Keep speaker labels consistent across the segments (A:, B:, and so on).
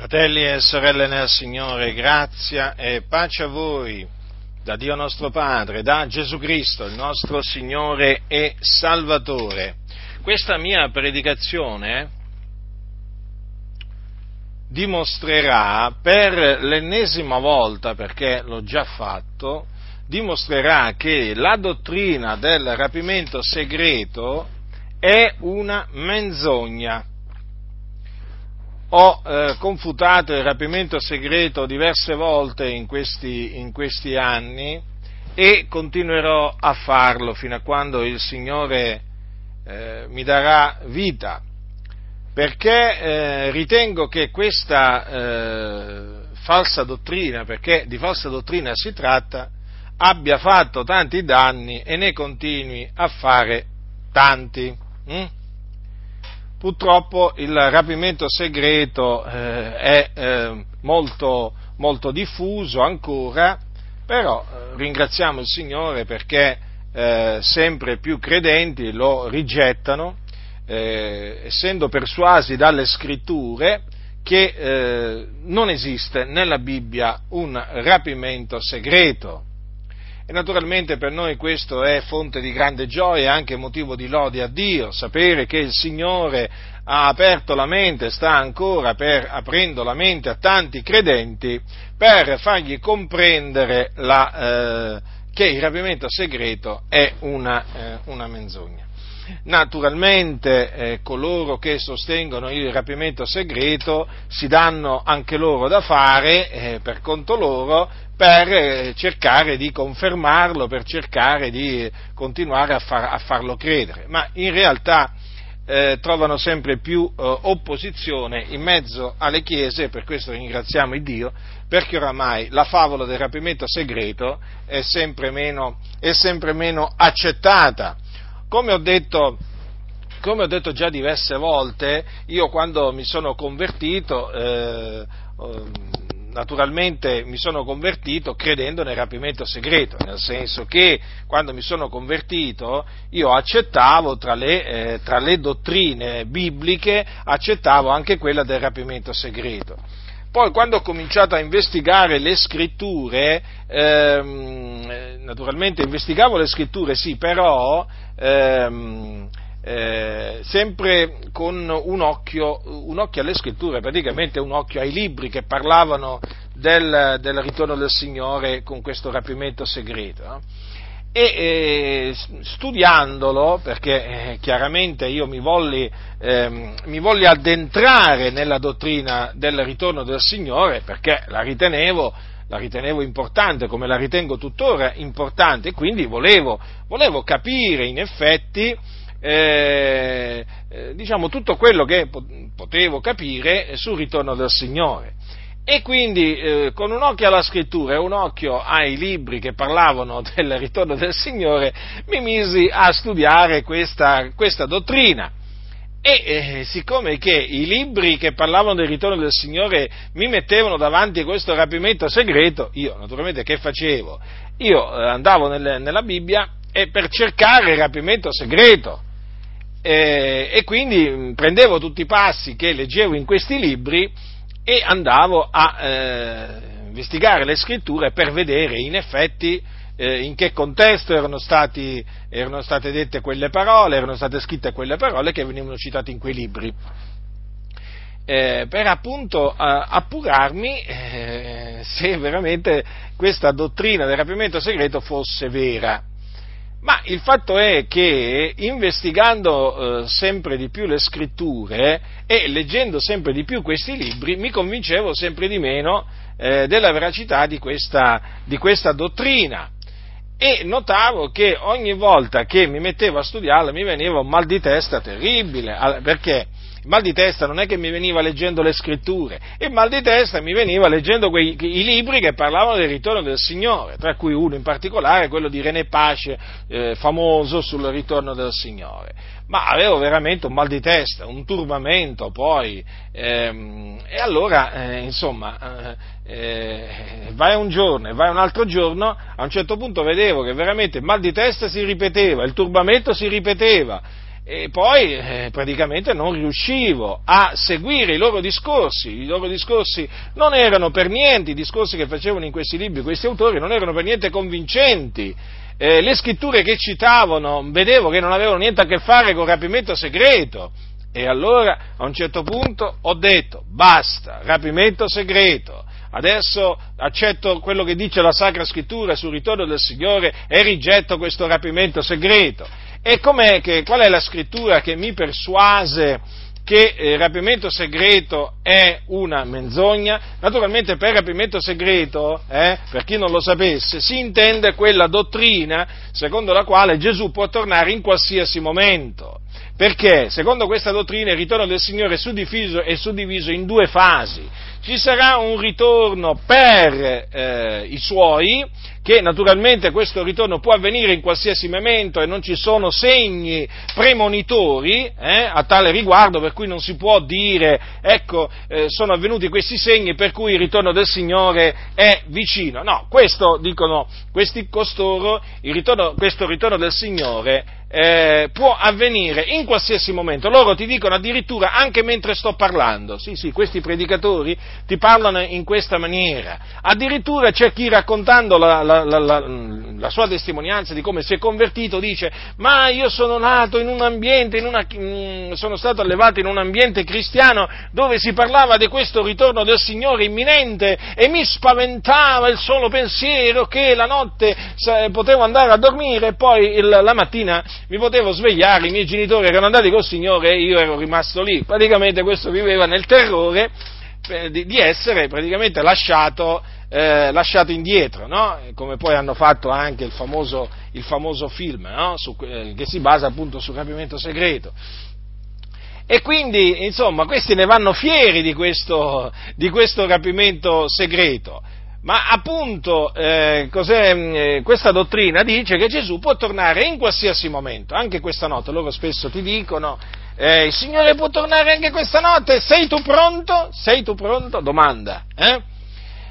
A: Fratelli e sorelle nel Signore, grazia e pace a voi da Dio nostro Padre, da Gesù Cristo, il nostro Signore e Salvatore. Questa mia predicazione dimostrerà per l'ennesima volta, perché l'ho già fatto, dimostrerà che la dottrina del rapimento segreto è una menzogna ho eh, confutato il rapimento segreto diverse volte in questi, in questi, anni e continuerò a farlo fino a quando il Signore eh, mi darà vita, perché eh, ritengo che questa eh, falsa dottrina, perché di falsa dottrina si tratta, abbia fatto tanti danni e ne continui a fare tanti. Hm? Purtroppo il rapimento segreto eh, è eh, molto, molto, diffuso ancora, però eh, ringraziamo il Signore perché eh, sempre più credenti lo rigettano, eh, essendo persuasi dalle scritture che eh, non esiste nella Bibbia un rapimento segreto. E naturalmente per noi questo è fonte di grande gioia e anche motivo di lode a Dio, sapere che il Signore ha aperto la mente, sta ancora per, aprendo la mente a tanti credenti per fargli comprendere la, eh, che il rapimento segreto è una, eh, una menzogna. Naturalmente eh, coloro che sostengono il rapimento segreto si danno anche loro da fare eh, per conto loro per eh, cercare di confermarlo, per cercare di continuare a, far, a farlo credere, ma in realtà eh, trovano sempre più eh, opposizione in mezzo alle chiese, e per questo ringraziamo il Dio, perché oramai la favola del rapimento segreto è sempre meno, è sempre meno accettata. Come ho, detto, come ho detto già diverse volte, io quando mi sono convertito, eh, naturalmente mi sono convertito credendo nel rapimento segreto, nel senso che quando mi sono convertito io accettavo tra le, eh, tra le dottrine bibliche, accettavo anche quella del rapimento segreto. Poi quando ho cominciato a investigare le scritture, ehm, naturalmente investigavo le scritture sì, però ehm, eh, sempre con un occhio, un occhio, alle scritture, praticamente un occhio ai libri che parlavano del, del ritorno del Signore con questo rapimento segreto. No? E eh, studiandolo, perché eh, chiaramente io mi volli, ehm, mi volli, addentrare nella dottrina del ritorno del Signore, perché la ritenevo, la ritenevo importante, come la ritengo tuttora importante, quindi volevo, volevo capire in effetti eh, eh, diciamo tutto quello che potevo capire sul ritorno del Signore. E quindi eh, con un occhio alla scrittura e un occhio ai libri che parlavano del ritorno del Signore mi misi a studiare questa, questa dottrina. E eh, siccome che i libri che parlavano del ritorno del Signore mi mettevano davanti a questo rapimento segreto, io naturalmente che facevo? Io eh, andavo nel, nella Bibbia e per cercare il rapimento segreto eh, e quindi mm, prendevo tutti i passi che leggevo in questi libri e andavo a eh, investigare le scritture per vedere in effetti eh, in che contesto erano, stati, erano, state dette quelle parole, erano state scritte quelle parole che venivano citate in quei libri. Eh, per appunto appurarmi eh, se veramente questa dottrina del rapimento segreto fosse vera. Ma il fatto è che investigando eh, sempre di più le scritture e leggendo sempre di più questi libri mi convincevo sempre di meno eh, della veracità di questa, di questa, dottrina. E notavo che ogni volta che mi mettevo a studiarla mi veniva un mal di testa terribile, perché il mal di testa non è che mi veniva leggendo le scritture, il mal di testa mi veniva leggendo quei, i libri che parlavano del ritorno del Signore, tra cui uno in particolare, quello di René Pace, eh, famoso sul ritorno del Signore. Ma avevo veramente un mal di testa, un turbamento poi, ehm, e allora, eh, insomma, eh, eh vai un giorno e vai un altro giorno, a un certo punto vedevo che veramente il mal di testa si ripeteva, il turbamento si ripeteva, e poi eh, praticamente non riuscivo a seguire i loro discorsi, i loro discorsi non erano per niente, i discorsi che facevano in questi libri questi autori non erano per niente convincenti, eh, le scritture che citavano vedevo che non avevano niente a che fare con il rapimento segreto, e allora a un certo punto ho detto basta, rapimento segreto, adesso accetto quello che dice la Sacra Scrittura sul ritorno del Signore e rigetto questo rapimento segreto. E che, qual è la scrittura che mi persuase che il rapimento segreto è una menzogna? Naturalmente per rapimento segreto, eh, per chi non lo sapesse, si intende quella dottrina secondo la quale Gesù può tornare in qualsiasi momento. Perché, secondo questa dottrina, il ritorno del Signore è suddiviso, è suddiviso in due fasi. Ci sarà un ritorno per eh, i suoi, che naturalmente questo ritorno può avvenire in qualsiasi momento e non ci sono segni premonitori eh, a tale riguardo, per cui non si può dire, ecco, eh, sono avvenuti questi segni per cui il ritorno del Signore è vicino. No, questo dicono questi costoro, ritorno, questo ritorno del Signore eh, può avvenire in qualsiasi momento. Loro ti dicono addirittura anche mentre sto parlando. Sì, sì, questi predicatori ti parlano in questa maniera. Addirittura c'è chi raccontando la, la, la, la, sua testimonianza di come si è convertito dice ma io sono nato in un ambiente, in una, mm, sono stato allevato in un ambiente cristiano dove si parlava di questo ritorno del Signore imminente e mi spaventava il solo pensiero che la notte potevo andare a dormire e poi il, la mattina mi potevo svegliare, i miei genitori erano andati col Signore e io ero rimasto lì. Praticamente questo viveva nel terrore eh, di, essere praticamente lasciato, eh, lasciato indietro, no? come poi hanno fatto anche il famoso, il famoso film no? Su, eh, che si basa appunto sul rapimento segreto. E quindi, insomma, questi ne vanno fieri di questo, di questo rapimento segreto. Ma appunto eh, eh, questa dottrina dice che Gesù può tornare in qualsiasi momento, anche questa notte, loro spesso ti dicono eh, il Signore può tornare anche questa notte, sei tu pronto? Sei tu pronto? Domanda. Eh?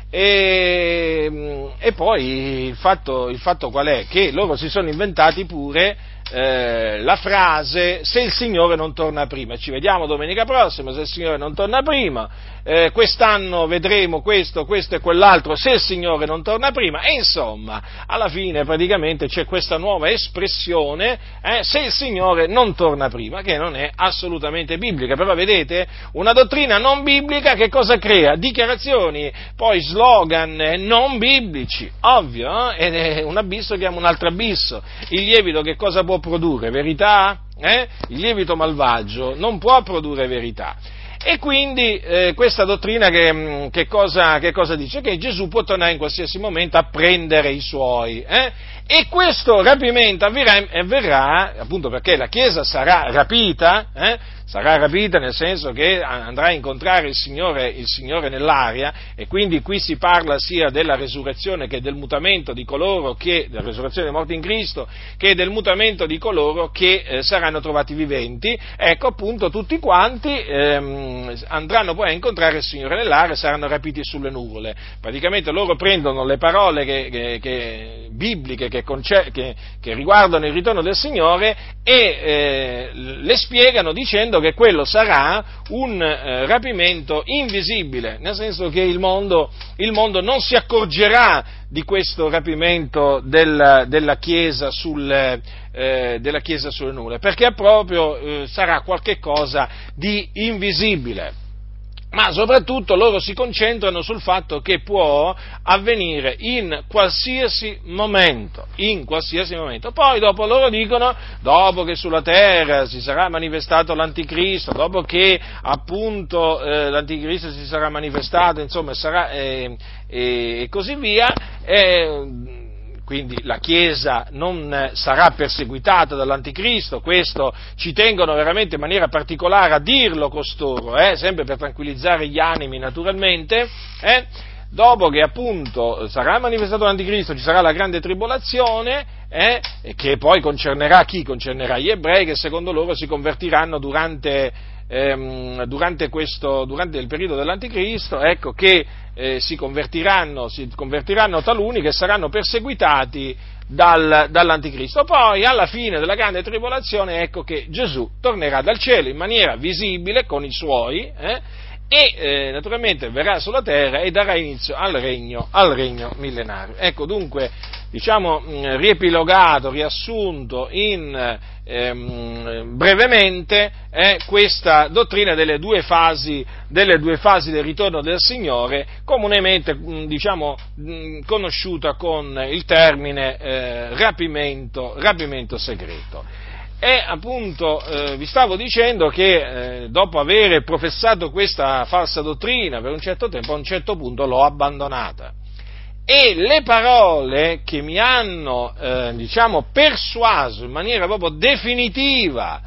A: E, e, poi il fatto, il fatto qual è? Che loro si sono inventati pure eh, la frase se il Signore non torna prima, ci vediamo domenica prossima, se il Signore non torna prima, eh, quest'anno vedremo questo, questo e quell'altro, se il Signore non torna prima, e insomma, alla fine praticamente c'è questa nuova espressione, eh, se il Signore non torna prima, che non è assolutamente biblica, però vedete, una dottrina non biblica che cosa crea? Dichiarazioni, poi slogan non biblici, ovvio, ed è un abisso chiama un altro abisso, il lievito che cosa può produrre? Verità? Eh? Il lievito malvagio non può produrre verità. E quindi eh, questa dottrina che, mm, che, cosa, che, cosa, dice? Che Gesù può tornare in qualsiasi momento a prendere i suoi. Eh? E questo rapimento avverrà, avverrà, appunto perché la Chiesa sarà rapita, eh? sarà rapita nel senso che andrà a incontrare il Signore, il Signore, nell'aria e quindi qui si parla sia della resurrezione che del mutamento di coloro che, della resurrezione dei morti in Cristo, che del mutamento di coloro che eh, saranno trovati viventi, ecco appunto tutti quanti ehm, andranno poi a incontrare il Signore nell'aria e saranno rapiti sulle nuvole. Praticamente loro prendono le parole che, che, che, bibliche che, che, riguardano il ritorno del Signore e eh, le spiegano dicendo che quello sarà un eh, rapimento invisibile, nel senso che il mondo, il mondo, non si accorgerà di questo rapimento del, della, chiesa sul, eh, della, Chiesa sulle nuvole, perché proprio eh, sarà qualcosa di invisibile ma soprattutto loro si concentrano sul fatto che può avvenire in qualsiasi momento, in qualsiasi momento. Poi dopo loro dicono, dopo che sulla terra si sarà manifestato l'anticristo, dopo che appunto eh, l'anticristo si sarà manifestato, insomma, sarà, eh, eh, e così via, eh, quindi la Chiesa non sarà perseguitata dall'Anticristo, questo ci tengono veramente in maniera particolare a dirlo costoro, eh? sempre per tranquillizzare gli animi naturalmente, eh? dopo che appunto sarà manifestato l'Anticristo, ci sarà la grande tribolazione, eh? che poi concernerà chi? Concernerà gli ebrei che secondo loro si convertiranno durante ehm, durante, questo, durante, il periodo dell'Anticristo, ecco che eh, si, convertiranno, si convertiranno taluni che saranno perseguitati dal, dall'anticristo. Poi, alla fine della grande tribolazione, ecco che Gesù tornerà dal cielo in maniera visibile con i suoi, eh, e eh, naturalmente verrà sulla terra e darà inizio al regno, al regno millenario. Ecco dunque, diciamo, riepilogato, riassunto in, ehm, brevemente eh, questa dottrina delle due, fasi, delle due, fasi, del ritorno del Signore, comunemente diciamo, conosciuta con il termine eh, rapimento, rapimento segreto. E appunto eh, vi stavo dicendo che eh, dopo aver professato questa falsa dottrina per un certo tempo, a un certo punto l'ho abbandonata. E le parole che mi hanno, eh, diciamo, persuaso in maniera proprio definitiva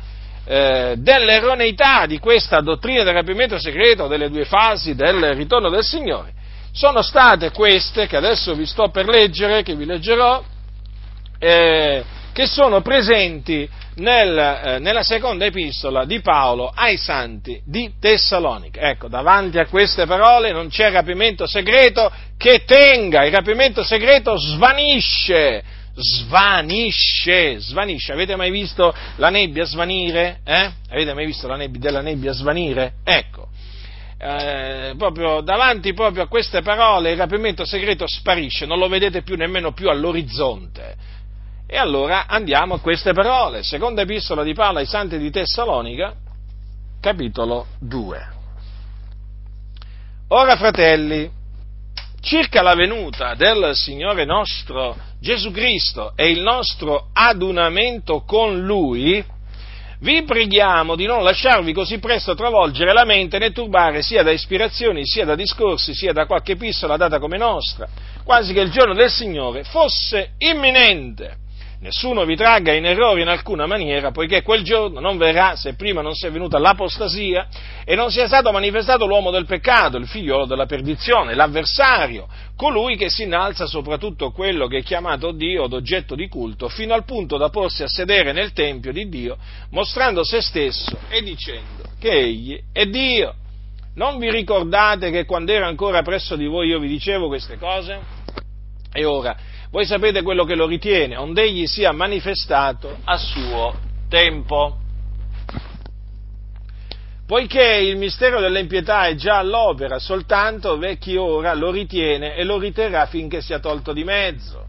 A: eh, dell'erroneità di questa dottrina del rapimento segreto delle due fasi del ritorno del Signore, sono state queste che adesso vi sto per leggere, che vi leggerò, eh, che sono presenti nel, eh, nella seconda epistola di Paolo ai santi di Tessalonica. Ecco, davanti a queste parole non c'è rapimento segreto che tenga, il rapimento segreto svanisce, svanisce, svanisce. Avete mai visto la nebbia svanire? Eh? Avete mai visto la nebbia, della nebbia svanire? Ecco. Eh, proprio davanti proprio a queste parole il rapimento segreto sparisce, non lo vedete più nemmeno più all'orizzonte e allora andiamo a queste parole. Seconda epistola di Paolo ai Santi di Tessalonica, capitolo 2. Ora, fratelli, circa la venuta del Signore nostro Gesù Cristo e il nostro adunamento con Lui, vi preghiamo di non lasciarvi così presto travolgere la mente né turbare sia da ispirazioni, sia da discorsi, sia da qualche epistola data come nostra, quasi che il giorno del Signore fosse imminente nessuno vi tragga in errore in alcuna maniera, poiché quel giorno non verrà se prima non sia venuta l'apostasia e non sia stato manifestato l'uomo del peccato, il figliolo della perdizione, l'avversario, colui che si innalza sopra tutto quello che è chiamato Dio d'oggetto di culto, fino al punto da porsi a sedere nel Tempio di Dio, mostrando se stesso e dicendo che egli è Dio. Non vi ricordate che quando ero ancora presso di voi io vi dicevo queste cose? E ora, voi sapete quello che lo ritiene, onde egli sia manifestato a suo tempo. Poiché il mistero dell'impietà è già all'opera, soltanto vecchi ora lo ritiene e lo riterrà finché sia tolto di mezzo.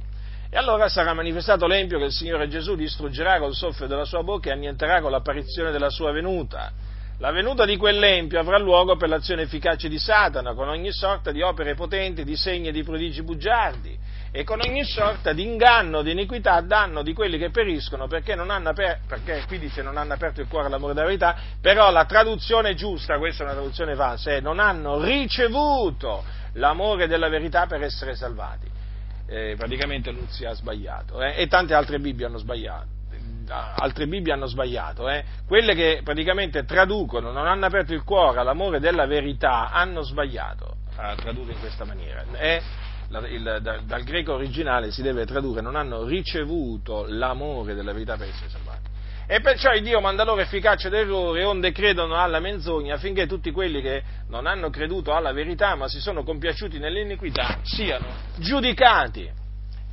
A: E allora sarà manifestato l'empio che il Signore Gesù distruggerà col soffio della sua bocca e annienterà con l'apparizione della sua venuta. La venuta di quell'empio avrà luogo per l'azione efficace di Satana, con ogni sorta di opere potenti, di segni e di prodigi bugiardi, e con ogni sorta di inganno, di iniquità a danno di quelli che periscono perché, non hanno aperto, perché qui dice non hanno aperto il cuore all'amore della verità, però la traduzione giusta, questa è una traduzione falsa, è non hanno ricevuto l'amore della verità per essere salvati. Eh, praticamente Luzzi ha sbagliato eh, e tante altre Bibbie hanno sbagliato altre Bibbie hanno sbagliato, eh? quelle che praticamente traducono, non hanno aperto il cuore all'amore della verità, hanno sbagliato a tradurre in questa maniera. Eh? Il, da, dal greco originale si deve tradurre, non hanno ricevuto l'amore della verità per essere salvati. E perciò il Dio manda loro efficacia d'errore onde credono alla menzogna affinché tutti quelli che non hanno creduto alla verità ma si sono compiaciuti nell'iniquità siano giudicati.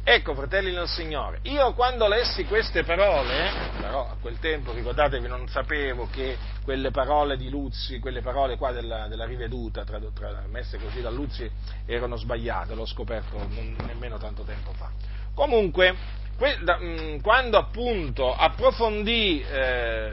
A: Ecco, fratelli del Signore, io quando lessi queste parole, però a quel tempo, ricordatevi, non sapevo che quelle parole di Luzzi, quelle parole qua della, della riveduta, tra, tra, messe così da Luzzi, erano sbagliate, l'ho scoperto non, nemmeno tanto tempo fa. Comunque, que, da, mh, mm, quando appunto approfondì eh,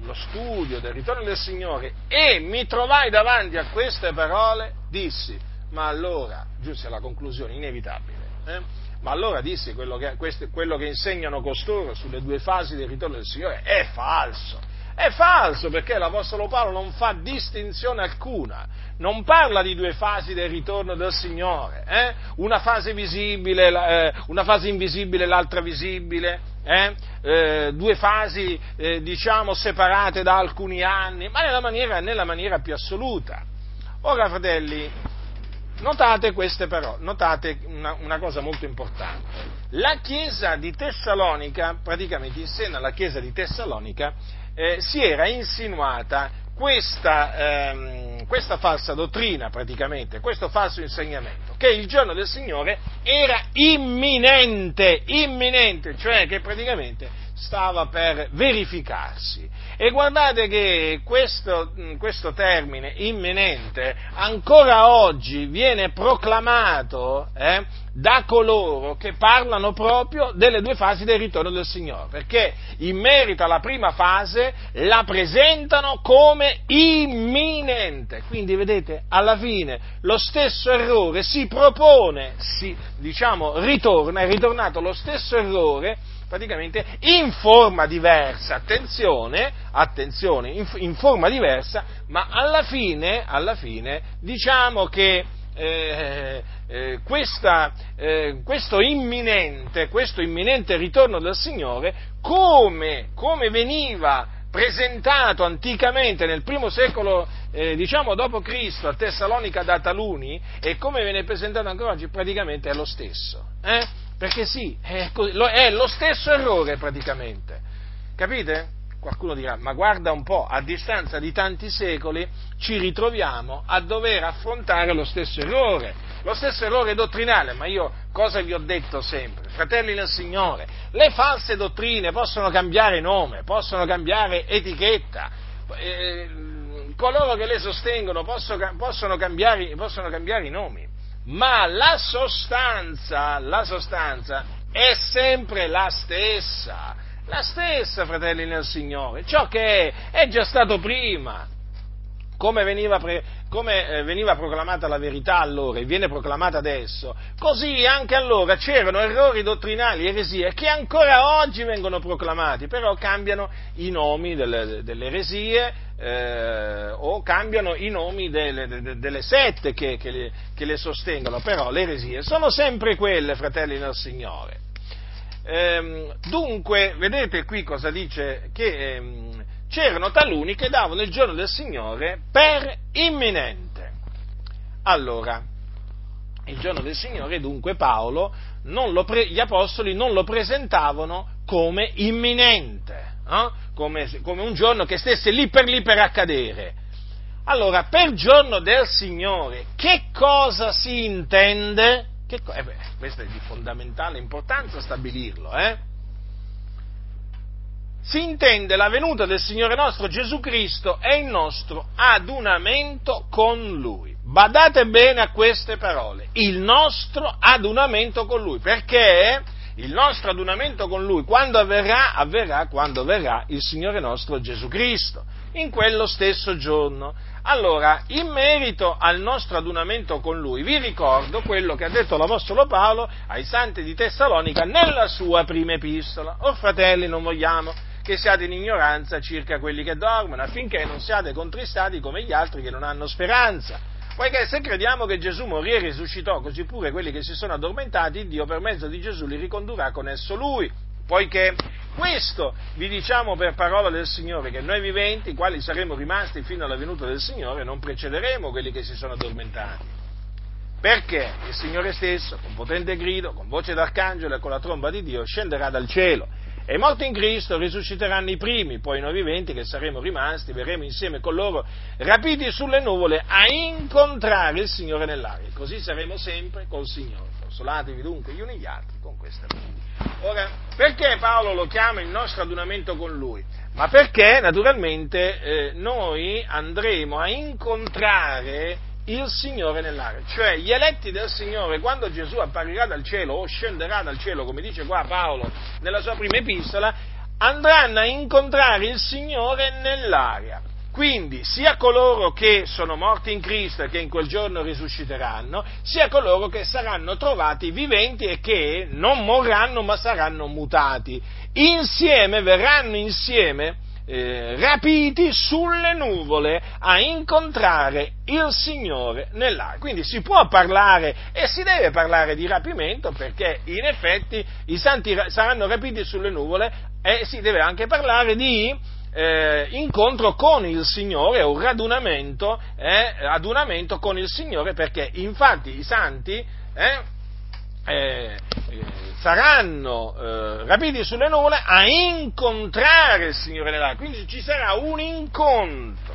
A: lo studio del ritorno del Signore e mi trovai davanti a queste parole, dissi, ma allora, giunse alla conclusione inevitabile, eh, ma allora disse quello che, questo, quello che insegnano costoro sulle due fasi del ritorno del Signore è falso. È falso perché l'Apostolo Paolo non fa distinzione alcuna, non parla di due fasi del ritorno del Signore, eh? una fase visibile, eh, una fase invisibile e l'altra visibile, eh? eh? due fasi eh, diciamo separate da alcuni anni, ma nella maniera, nella maniera più assoluta. Ora, fratelli, Notate queste parole, notate una, una, cosa molto importante. La chiesa di Tessalonica, praticamente in seno alla chiesa di Tessalonica, eh, si era insinuata questa, ehm, questa falsa dottrina praticamente, questo falso insegnamento, che il giorno del Signore era imminente, imminente, cioè che praticamente stava per verificarsi. E guardate che questo, questo, termine imminente ancora oggi viene proclamato eh, da coloro che parlano proprio delle due fasi del ritorno del Signore, perché in merito alla prima fase la presentano come imminente. Quindi vedete, alla fine lo stesso errore si propone, si, diciamo, ritorna, è ritornato lo stesso errore praticamente in forma diversa, attenzione, attenzione, in, in forma diversa, ma alla fine, alla fine diciamo che eh, eh, questa, eh, questo, imminente, questo, imminente, ritorno del Signore, come, come veniva presentato anticamente nel primo secolo, eh, diciamo dopo Cristo, a Tessalonica da taluni, e come viene presentato ancora oggi, praticamente è lo stesso. Eh? Perché sì, è, è lo stesso errore praticamente. Capite? Qualcuno dirà, ma guarda un po', a distanza di tanti secoli ci ritroviamo a dover affrontare lo stesso errore, lo stesso errore dottrinale, ma io cosa vi ho detto sempre? Fratelli nel Signore, le false dottrine possono cambiare nome, possono cambiare etichetta, eh, coloro che le sostengono possono, possono, cambiare, possono cambiare i nomi, ma la sostanza, la sostanza è sempre la stessa, la stessa, fratelli nel Signore, ciò che è, è già stato prima. Come veniva, pre, come eh, veniva, proclamata la verità allora e viene proclamata adesso, così anche allora c'erano errori dottrinali, eresie, che ancora oggi vengono proclamati, però cambiano i nomi delle, delle eresie, eh, o cambiano i nomi delle, delle, sette che, che, le, che, le, sostengono, però le eresie sono sempre quelle, fratelli del Signore. Ehm, dunque, vedete qui cosa dice? Che ehm, c'erano taluni che davano il giorno del Signore per imminente. Allora, il giorno del Signore, dunque Paolo, pre- gli apostoli non lo presentavano come imminente eh? come, come un giorno che stesse lì per lì per accadere. Allora, per giorno del Signore, che cosa si intende? Che, eh beh, questo è di fondamentale importanza stabilirlo, eh? Si intende la venuta del Signore nostro Gesù Cristo e il nostro adunamento con Lui. Badate bene a queste parole, il nostro adunamento con Lui, perché il nostro adunamento con Lui, quando avverrà? Avverrà quando verrà il Signore nostro Gesù Cristo, in quello stesso giorno. Allora, in merito al nostro adunamento con Lui, vi ricordo quello che ha detto l'Apostolo Paolo ai santi di Tessalonica nella sua prima epistola. O fratelli, non vogliamo che siate in ignoranza circa quelli che dormono, affinché non siate contristati come gli altri che non hanno speranza Poiché se crediamo che Gesù morì e risuscitò, così pure quelli che si sono addormentati, Dio per mezzo di Gesù li ricondurrà con esso Lui. Poiché questo vi diciamo per parola del Signore, che noi viventi, quali saremo rimasti fino alla venuta del Signore, non precederemo quelli che si sono addormentati. Perché il Signore stesso, con potente grido, con voce d'arcangelo e con la tromba di Dio, scenderà dal cielo e morti in Cristo risusciteranno i primi, poi noi viventi che saremo rimasti, verremo insieme con loro, rapiti sulle nuvole, a incontrare il Signore nell'aria. Così saremo sempre col Signore. Consolatevi dunque gli uni gli altri con questa parola. Ora, perché Paolo lo chiama il nostro adunamento con lui? Ma perché naturalmente eh, noi andremo a incontrare il Signore nell'aria, cioè gli eletti del Signore quando Gesù apparirà dal cielo o scenderà dal cielo, come dice qua Paolo nella sua prima epistola, andranno a incontrare il Signore nell'aria. Quindi sia coloro che sono morti in Cristo e che in quel giorno risusciteranno, sia coloro che saranno trovati viventi e che non morranno ma saranno mutati. Insieme, verranno insieme eh, rapiti sulle nuvole a incontrare il Signore nell'aria. Quindi si può parlare e si deve parlare di rapimento perché in effetti i santi saranno rapiti sulle nuvole e si deve anche parlare di eh, incontro con il Signore un radunamento, eh, radunamento con il Signore perché infatti i santi eh, eh saranno eh, rapiti sulle nuvole a incontrare il Signore nell'aria, quindi ci sarà un incontro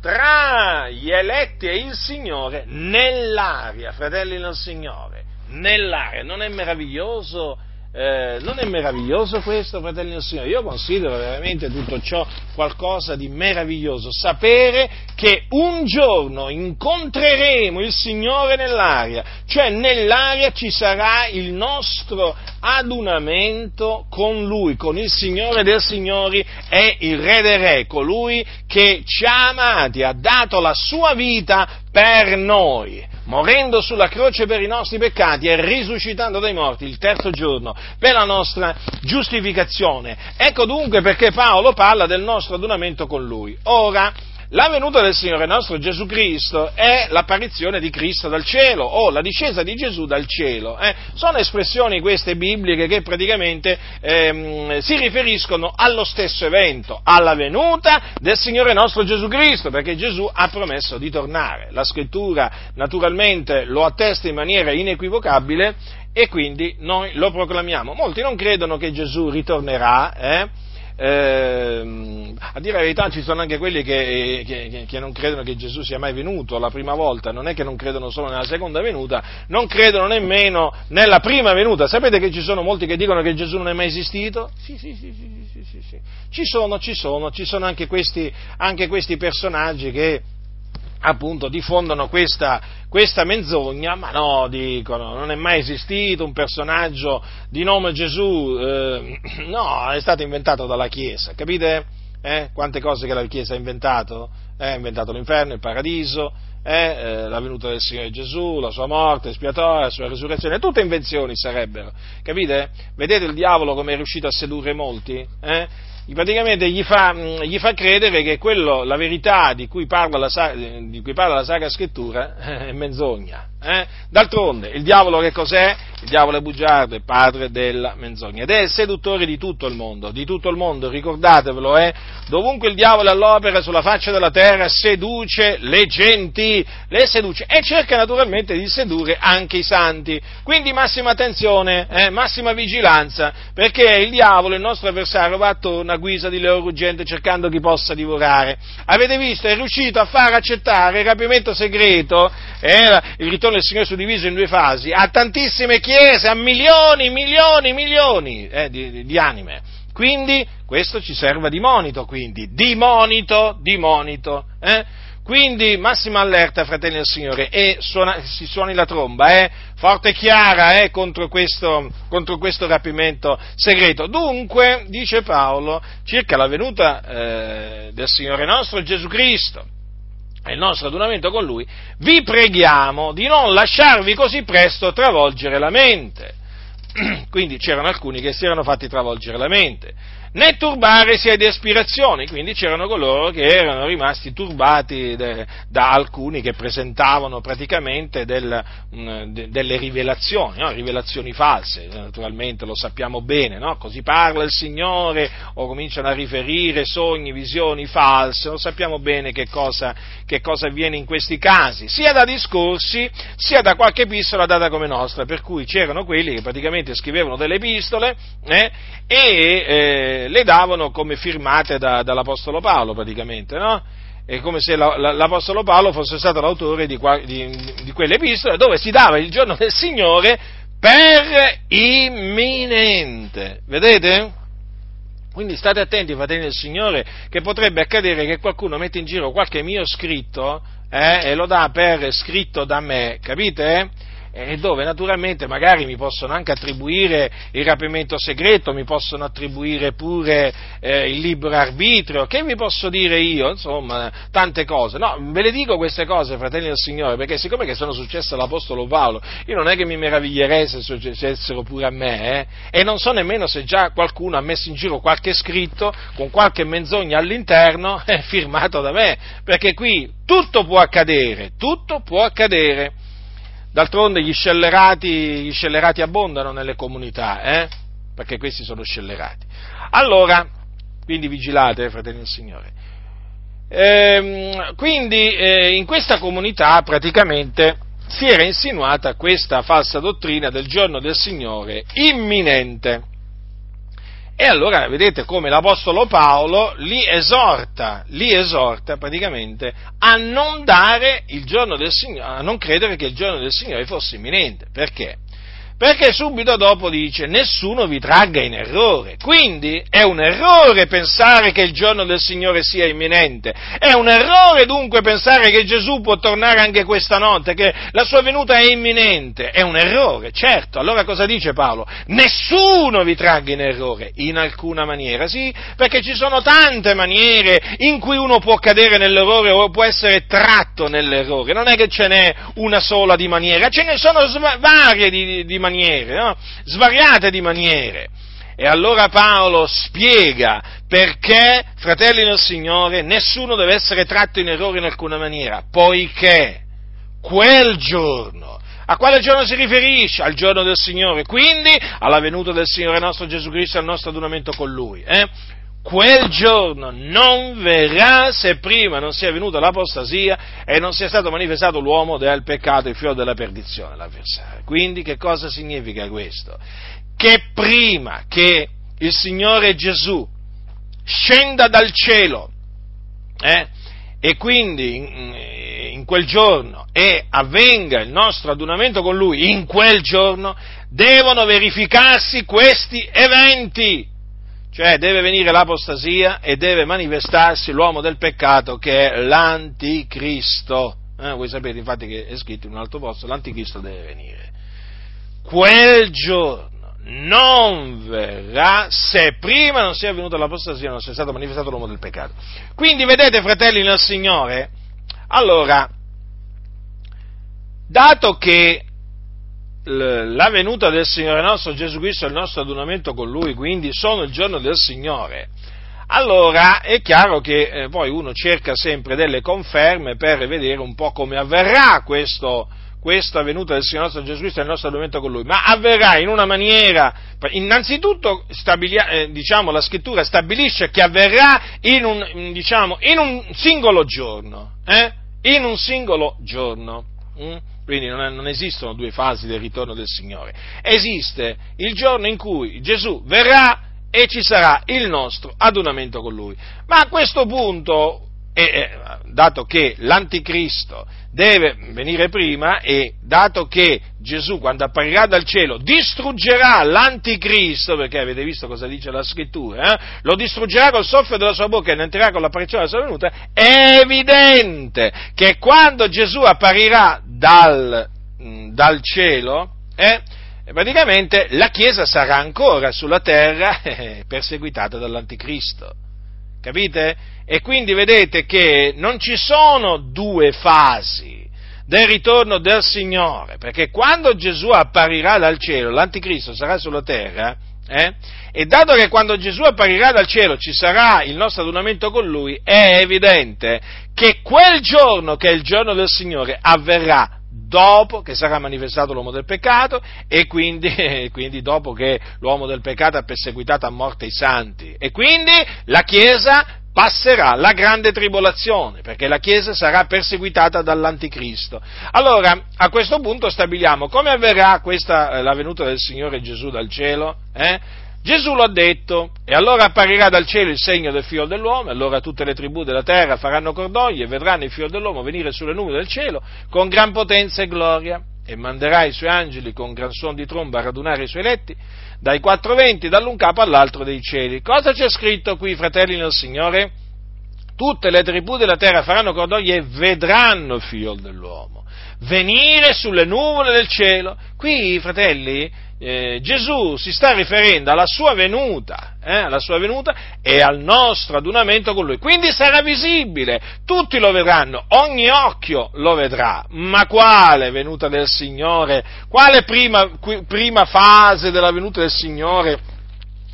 A: tra gli eletti e il Signore nell'aria, fratelli del Signore, nell'aria. Non è meraviglioso? Eh, non è meraviglioso questo, fratelli del Signore? Io considero veramente tutto ciò qualcosa di meraviglioso. Sapere che un giorno incontreremo il Signore nell'aria, cioè nell'aria ci sarà il nostro adunamento con Lui, con il Signore dei Signori e il Re dei Re, colui che ci ha amati, ha dato la sua vita per noi morendo sulla croce per i nostri peccati e risuscitando dai morti il terzo giorno per la nostra giustificazione. Ecco dunque perché Paolo parla del nostro adunamento con lui. Ora, la venuta del Signore nostro Gesù Cristo è l'apparizione di Cristo dal cielo o la discesa di Gesù dal cielo. Eh? Sono espressioni queste bibliche che praticamente ehm, si riferiscono allo stesso evento, alla venuta del Signore nostro Gesù Cristo, perché Gesù ha promesso di tornare. La scrittura naturalmente lo attesta in maniera inequivocabile e quindi noi lo proclamiamo. Molti non credono che Gesù ritornerà. Eh? Eh, a dire la verità ci sono anche quelli che, che, che, non credono che Gesù sia mai venuto la prima volta, non è che non credono solo nella seconda venuta, non credono nemmeno nella prima venuta. Sapete che ci sono molti che dicono che Gesù non è mai esistito? Sì, sì, sì, sì, sì, sì, sì. Ci sono, ci sono, ci sono anche questi, anche questi personaggi che appunto diffondono questa, questa, menzogna, ma no, dicono, non è mai esistito un personaggio di nome Gesù, eh, no, è stato inventato dalla Chiesa, capite? Eh? Quante cose che la Chiesa ha inventato? Eh, ha inventato l'inferno, il paradiso, eh, eh, la venuta del Signore Gesù, la sua morte espiatoria, la sua risurrezione, tutte invenzioni sarebbero, capite? Vedete il diavolo come è riuscito a sedurre molti? Praticamente gli fa, gli fa, credere che quello, la verità di cui parla la, di cui parla la Sacra Scrittura è menzogna. Eh? D'altronde, il diavolo che cos'è? Il diavolo è bugiardo, è padre della menzogna ed è il seduttore di tutto il mondo, di tutto il mondo, ricordatevelo, eh? dovunque il diavolo è all'opera sulla faccia della terra seduce le genti, le seduce e cerca naturalmente di sedurre anche i santi. Quindi massima attenzione, eh? massima vigilanza, perché il diavolo, il nostro avversario, va attorno a guisa di leone ruggente cercando chi possa divorare. Avete visto? È riuscito a far accettare il rapimento segreto, eh? il ritorno del Signore suddiviso in due fasi, a tantissime chiese, a milioni, milioni, milioni eh, di, di anime. Quindi questo ci serve di monito, quindi, di monito, di monito. Eh? Quindi massima allerta, fratelli del Signore, e suona, si suoni la tromba, eh? forte e chiara eh? contro, questo, contro, questo, rapimento segreto. Dunque, dice Paolo, circa la venuta eh, del Signore nostro Gesù Cristo, e il nostro adunamento con Lui, vi preghiamo di non lasciarvi così presto travolgere la mente. Quindi c'erano alcuni che si erano fatti travolgere la mente né turbare sia di aspirazioni, quindi c'erano coloro che erano rimasti turbati de, da alcuni che presentavano praticamente del, mh, mm, de, delle rivelazioni, no? rivelazioni false, naturalmente lo sappiamo bene, no? così parla il Signore o cominciano a riferire sogni, visioni false, lo sappiamo bene che cosa, che cosa avviene in questi casi, sia da discorsi sia da qualche epistola data come nostra, per cui c'erano quelli che praticamente scrivevano delle epistole eh, e eh, le davano come firmate da, dall'Apostolo Paolo praticamente, no? È come se la, la, l'Apostolo Paolo fosse stato l'autore di, di, di quelle epistole dove si dava il giorno del Signore per imminente. Vedete? Quindi state attenti, fratelli del Signore, che potrebbe accadere che qualcuno mette in giro qualche mio scritto eh, e lo dà per scritto da me, capite? E dove naturalmente magari mi possono anche attribuire il rapimento segreto, mi possono attribuire pure eh, il libero arbitrio, che vi posso dire io, insomma, tante cose. No, ve le dico queste cose, fratelli del Signore, perché siccome che sono successe all'Apostolo Paolo, io non è che mi meraviglierei se successero pure a me, eh, e non so nemmeno se già qualcuno ha messo in giro qualche scritto con qualche menzogna all'interno eh, firmato da me, perché qui tutto può accadere, tutto può accadere. D'altronde gli scellerati, gli scellerati abbondano nelle comunità, eh? perché questi sono scellerati. Allora, quindi vigilate, fratelli del Signore. Ehm, quindi eh, in questa comunità praticamente si era insinuata questa falsa dottrina del giorno del Signore imminente. E allora vedete come l'Apostolo Paolo li esorta, li esorta praticamente a non dare il giorno del Signore, a non credere che il giorno del Signore fosse imminente. Perché? Perché subito dopo dice nessuno vi tragga in errore. Quindi è un errore pensare che il giorno del Signore sia imminente, è un errore dunque pensare che Gesù può tornare anche questa notte, che la sua venuta è imminente, è un errore, certo. Allora cosa dice Paolo? Nessuno vi tragga in errore, in alcuna maniera, sì, perché ci sono tante maniere in cui uno può cadere nell'errore o può essere tratto nell'errore, non è che ce n'è una sola di maniera, ce ne sono varie di, di maniere, no? svariate di maniere. E allora Paolo spiega perché, fratelli del Signore, nessuno deve essere tratto in errore in alcuna maniera, poiché quel giorno, a quale giorno si riferisce? Al giorno del Signore, quindi alla venuta del Signore nostro Gesù Cristo e al nostro adunamento con Lui. Eh? Quel giorno non verrà se prima non sia venuta l'apostasia e non sia stato manifestato l'uomo del peccato, il figlio della perdizione, l'avversario. Quindi che cosa significa questo? Che prima che il Signore Gesù scenda dal cielo eh, e quindi in, in quel giorno e avvenga il nostro adunamento con Lui, in quel giorno devono verificarsi questi eventi cioè deve venire l'apostasia e deve manifestarsi l'uomo del peccato che è l'anticristo. Eh, voi sapete infatti che è scritto in un altro posto, l'anticristo deve venire. Quel giorno non verrà se prima non sia venuta l'apostasia non sia stato manifestato l'uomo del peccato. Quindi vedete, fratelli nel Signore, allora, dato che la venuta del Signore nostro Gesù Cristo e il nostro adunamento con Lui, quindi sono il giorno del Signore, allora è chiaro che eh, poi uno cerca sempre delle conferme per vedere un po' come avverrà questo, questa venuta del Signore nostro Gesù Cristo e il nostro adunamento con Lui, ma avverrà in una maniera, innanzitutto stabilia, eh, diciamo, la scrittura stabilisce che avverrà in un, diciamo, in un singolo giorno, eh? in un singolo giorno. Mm? Quindi non, è, non, esistono due fasi del ritorno del Signore. Esiste il giorno in cui Gesù verrà e ci sarà il nostro adunamento con Lui. Ma a questo punto, eh, dato che l'anticristo deve venire prima e dato che Gesù quando apparirà dal cielo distruggerà l'anticristo, perché avete visto cosa dice la scrittura, eh? lo distruggerà col soffio della sua bocca e ne entrerà con l'apparizione della sua venuta, è evidente che quando Gesù apparirà dal, mm, dal cielo, eh, praticamente la Chiesa sarà ancora sulla terra eh, perseguitata dall'anticristo. Capite? E quindi vedete che non ci sono due fasi del ritorno del Signore, perché quando Gesù apparirà dal cielo, l'anticristo sarà sulla terra, eh? E dato che quando Gesù apparirà dal cielo ci sarà il nostro adunamento con lui, è evidente che quel giorno, che è il giorno del Signore, avverrà dopo che sarà manifestato l'uomo del peccato e quindi, e quindi, dopo che l'uomo del peccato ha perseguitato a morte i santi. E quindi la Chiesa passerà la grande tribolazione, perché la Chiesa sarà perseguitata dall'Anticristo. Allora, a questo punto stabiliamo come avverrà questa, eh, la venuta del Signore Gesù dal cielo? Eh? Gesù l'ha detto, e allora apparirà dal cielo il segno del figlio dell'uomo, allora tutte le tribù della terra faranno cordoglio e vedranno il figlio dell'uomo venire sulle nuvole del cielo con gran potenza e gloria, e manderà i suoi angeli con gran suono di tromba a radunare i suoi eletti dai quattro venti, dall'un capo all'altro dei cieli. Cosa c'è scritto qui, fratelli nel Signore? Tutte le tribù della terra faranno cordoglio e vedranno il figlio dell'uomo venire sulle nuvole del cielo. Qui, fratelli, eh, Gesù si sta riferendo alla sua venuta, eh, alla sua venuta e al nostro adunamento con lui. Quindi sarà visibile, tutti lo vedranno, ogni occhio lo vedrà. Ma quale venuta del Signore? Quale prima, prima fase della venuta del Signore?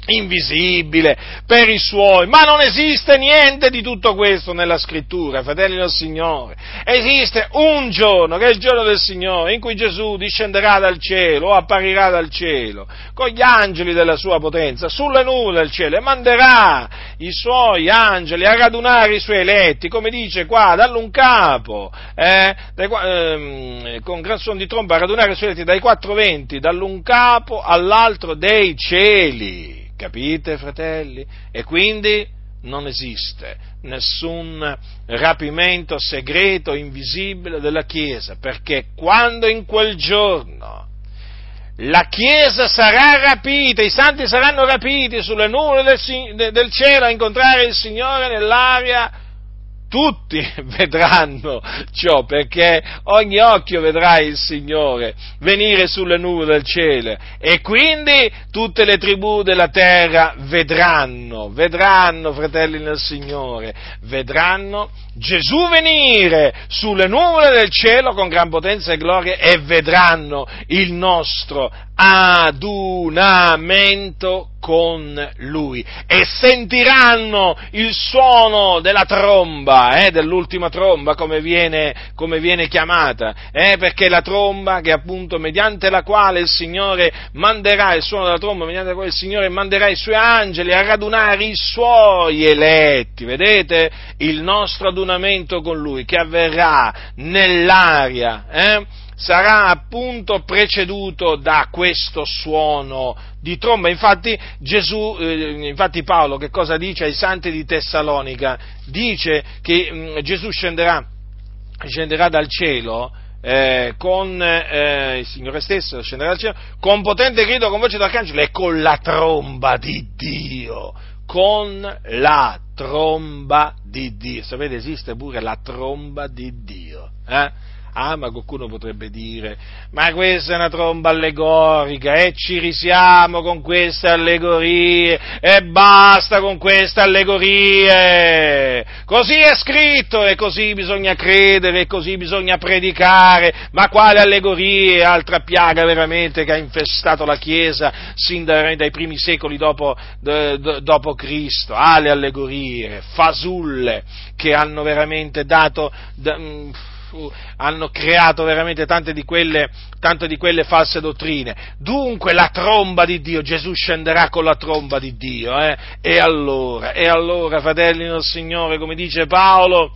A: Invisibile per i suoi, ma non esiste niente di tutto questo nella scrittura, fratelli del Signore. Esiste un giorno, che è il giorno del Signore, in cui Gesù discenderà dal cielo o apparirà dal cielo con gli angeli della sua potenza sulle nuvole del cielo e manderà i suoi angeli a radunare i suoi eletti, come dice qua, dall'un capo, eh, dai, ehm, con gran suono di tromba a radunare i suoi eletti dai quattro venti, dall'un capo all'altro dei cieli Capite, fratelli? E quindi non esiste nessun rapimento segreto, invisibile della Chiesa, perché quando in quel giorno la Chiesa sarà rapita, i santi saranno rapiti sulle nuvole del, del cielo a incontrare il Signore nell'aria, tutti vedranno ciò, perché ogni occhio vedrà il Signore venire sulle nuvole del cielo e quindi tutte le tribù della terra vedranno, vedranno, fratelli nel Signore, vedranno Gesù venire sulle nuvole del cielo con gran potenza e gloria e vedranno il nostro adunamento con lui e sentiranno il suono della tromba, eh, dell'ultima tromba come viene, come viene chiamata, eh, perché la tromba che appunto mediante la quale il Signore manderà il suono della tromba, mediante la quale il Signore manderà i suoi angeli a radunare i suoi eletti, vedete? Il nostro adunamento con lui che avverrà nell'aria, eh? Sarà appunto preceduto da questo suono di tromba. Infatti, Gesù, eh, infatti Paolo che cosa dice ai santi di Tessalonica? Dice che mh, mm, Gesù scenderà, scenderà dal cielo eh, con eh, il Signore stesso scenderà dal cielo con potente grido, con voce d'arcangelo e con la tromba di Dio. Con la tromba di Dio. Sapete, esiste pure la tromba di Dio. Eh? Ah, ma qualcuno potrebbe dire, ma questa è una tromba allegorica e ci risiamo con queste allegorie e basta con queste allegorie. Così è scritto e così bisogna credere e così bisogna predicare. Ma quale allegorie? Altra piaga veramente che ha infestato la Chiesa sin dai primi secoli dopo, dopo Cristo. Ah, le allegorie, fasulle che hanno veramente dato hanno creato veramente tante di, quelle, tante di quelle false dottrine. Dunque la tromba di Dio, Gesù scenderà con la tromba di Dio, eh? e allora, e allora, fratelli del Signore, come dice Paolo,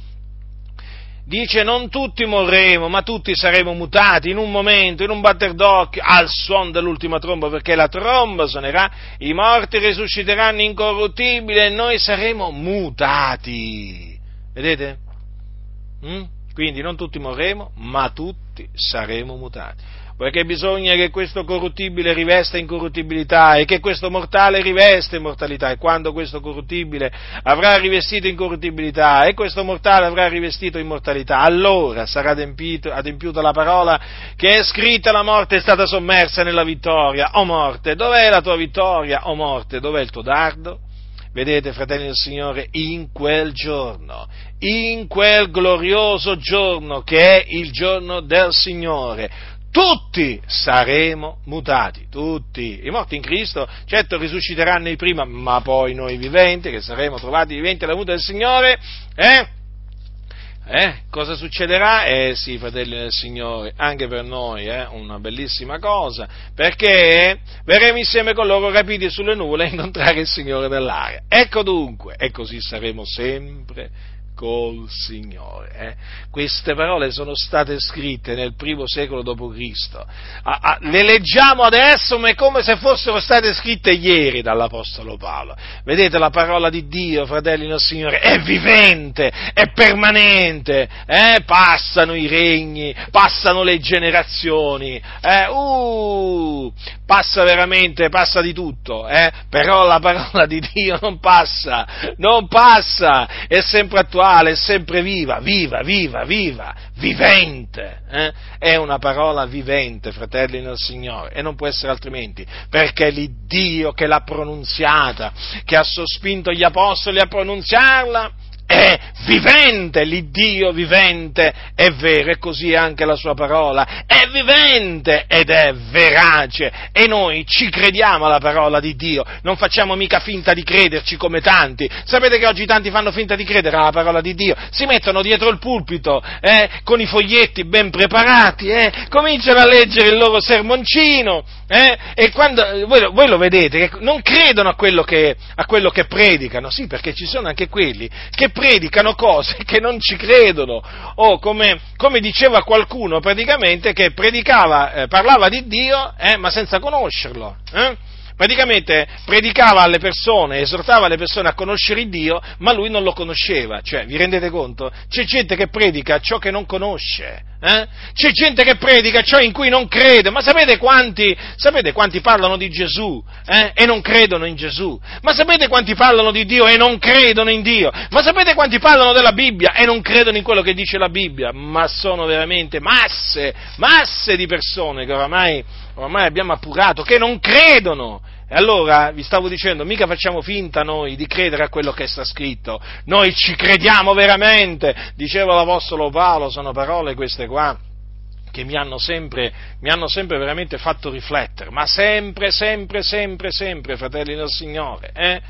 A: dice non tutti morremo, ma tutti saremo mutati in un momento, in un batter d'occhio, al suono dell'ultima tromba, perché la tromba suonerà, i morti risusciteranno incorruttibili e noi saremo mutati. Vedete? Mm? Quindi non tutti morremo, ma tutti saremo mutati. Perché bisogna che questo corruttibile rivesta incorruttibilità e che questo mortale rivesta immortalità. E quando questo corruttibile avrà rivestito incorruttibilità e questo mortale avrà rivestito immortalità, allora sarà adempiuta la parola che è scritta: la morte è stata sommersa nella vittoria. O morte, dov'è la tua vittoria? O morte, dov'è il tuo dardo? Vedete, fratelli del Signore, in quel giorno, in quel glorioso giorno che è il giorno del Signore, tutti saremo mutati, tutti. I morti in Cristo, certo, risusciteranno i prima, ma poi noi viventi, che saremo trovati viventi alla muta del Signore, eh? Eh, cosa succederà? Eh sì, fratelli del Signore, anche per noi è eh, una bellissima cosa, perché verremo insieme con loro rapiti sulle nuvole a incontrare il Signore dell'aria. Ecco dunque, e così saremo sempre col Signore. Eh? Queste parole sono state scritte nel primo secolo d.C. le leggiamo adesso, ma è come se fossero state scritte ieri dall'Apostolo Paolo. Vedete, la parola di Dio, fratelli del Signore, è vivente, è permanente, eh? passano i regni, passano le generazioni, eh? uh, passa veramente, passa di tutto, eh? però la parola di Dio non passa, non passa, è sempre attuale attuale, è sempre viva, viva, viva, viva, vivente. Eh? È una parola vivente, fratelli nel Signore, e non può essere altrimenti, perché l'Iddio che l'ha pronunziata, che ha sospinto gli apostoli a pronunziarla, è vivente, l'Iddio vivente è vero e così anche la sua parola. È vivente ed è verace e noi ci crediamo alla parola di Dio, non facciamo mica finta di crederci come tanti. Sapete che oggi tanti fanno finta di credere alla parola di Dio, si mettono dietro il pulpito eh, con i foglietti ben preparati, eh, cominciano a leggere il loro sermoncino eh, e quando voi, voi, lo vedete non credono a quello che, a quello che predicano, sì perché ci sono anche quelli che predicano cose che non ci credono, o come, come diceva qualcuno praticamente che predicava, eh, parlava di Dio, eh, ma senza conoscerlo. Eh? Praticamente predicava alle persone, esortava le persone a conoscere Dio, ma lui non lo conosceva. Cioè, vi rendete conto? C'è gente che predica ciò che non conosce. Eh? C'è gente che predica ciò in cui non crede, ma sapete quanti, sapete quanti parlano di Gesù eh? e non credono in Gesù? Ma sapete quanti parlano di Dio e non credono in Dio? Ma sapete quanti parlano della Bibbia e non credono in quello che dice la Bibbia? Ma sono veramente masse, masse di persone che oramai, oramai abbiamo appurato, che non credono e allora vi stavo dicendo, mica facciamo finta noi di credere a quello che sta scritto, noi ci crediamo veramente, diceva l'Apostolo Paolo, sono parole queste qua che mi hanno sempre, mi hanno sempre veramente fatto riflettere, ma sempre, sempre, sempre, sempre, fratelli del Signore. Eh?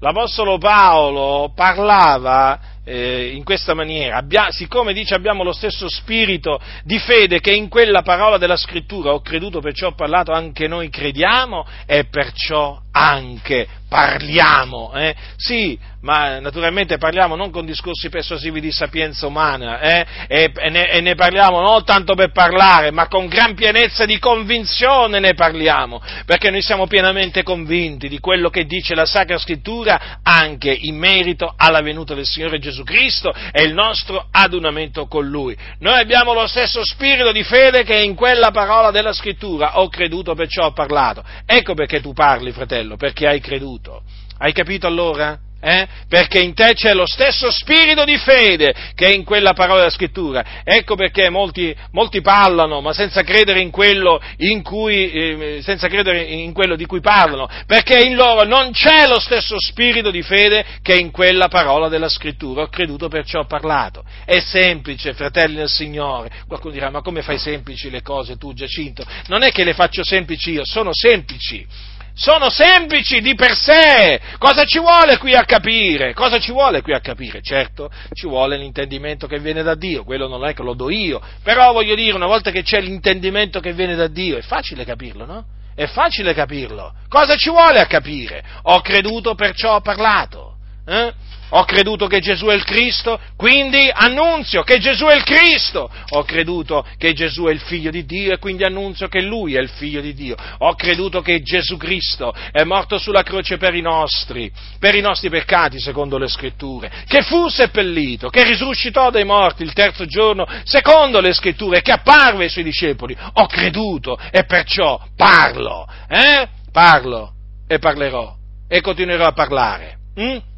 A: L'Apostolo Paolo parlava eh, in questa maniera, abbia, siccome dice abbiamo lo stesso spirito di fede che in quella parola della scrittura ho creduto, perciò ho parlato, anche noi crediamo e perciò anche parliamo. Eh? Sì, ma naturalmente parliamo non con discorsi persuasivi di sapienza umana eh? e, e, ne, e, ne, parliamo non tanto per parlare, ma con gran pienezza di convinzione ne parliamo, perché noi siamo pienamente convinti di quello che dice la Sacra Scrittura anche in merito alla venuta del Signore Gesù Cristo e il nostro adunamento con Lui. Noi abbiamo lo stesso spirito di fede che in quella parola della Scrittura ho creduto, perciò ho parlato. Ecco perché tu parli, fratello, perché hai creduto. Hai capito allora? Eh? Perché in te c'è lo stesso spirito di fede che è in quella parola della scrittura. Ecco perché molti, molti parlano, ma senza credere in quello, in cui, eh, senza credere in quello di cui parlano, perché in loro non c'è lo stesso spirito di fede che è in quella parola della scrittura. Ho creduto perciò ho parlato. È semplice, fratelli del Signore. Qualcuno dirà, ma come fai semplici le cose tu, Giacinto? Non è che le faccio semplici io, sono semplici sono semplici di per sé. Cosa ci vuole qui a capire? Cosa ci vuole qui a capire? Certo, ci vuole l'intendimento che viene da Dio, quello non è che lo do io, però voglio dire, una volta che c'è l'intendimento che viene da Dio, è facile capirlo, no? È facile capirlo. Cosa ci vuole a capire? Ho creduto, perciò ho parlato. Eh? Ho creduto che Gesù è il Cristo, quindi annunzio che Gesù è il Cristo. Ho creduto che Gesù è il figlio di Dio e quindi annunzio che Lui è il figlio di Dio. Ho creduto che Gesù Cristo è morto sulla croce per i nostri, per i nostri peccati, secondo le scritture, che fu seppellito, che risuscitò dai morti il terzo giorno, secondo le scritture, che apparve ai suoi discepoli. Ho creduto e perciò parlo, eh? Parlo e parlerò e continuerò a parlare. Mm?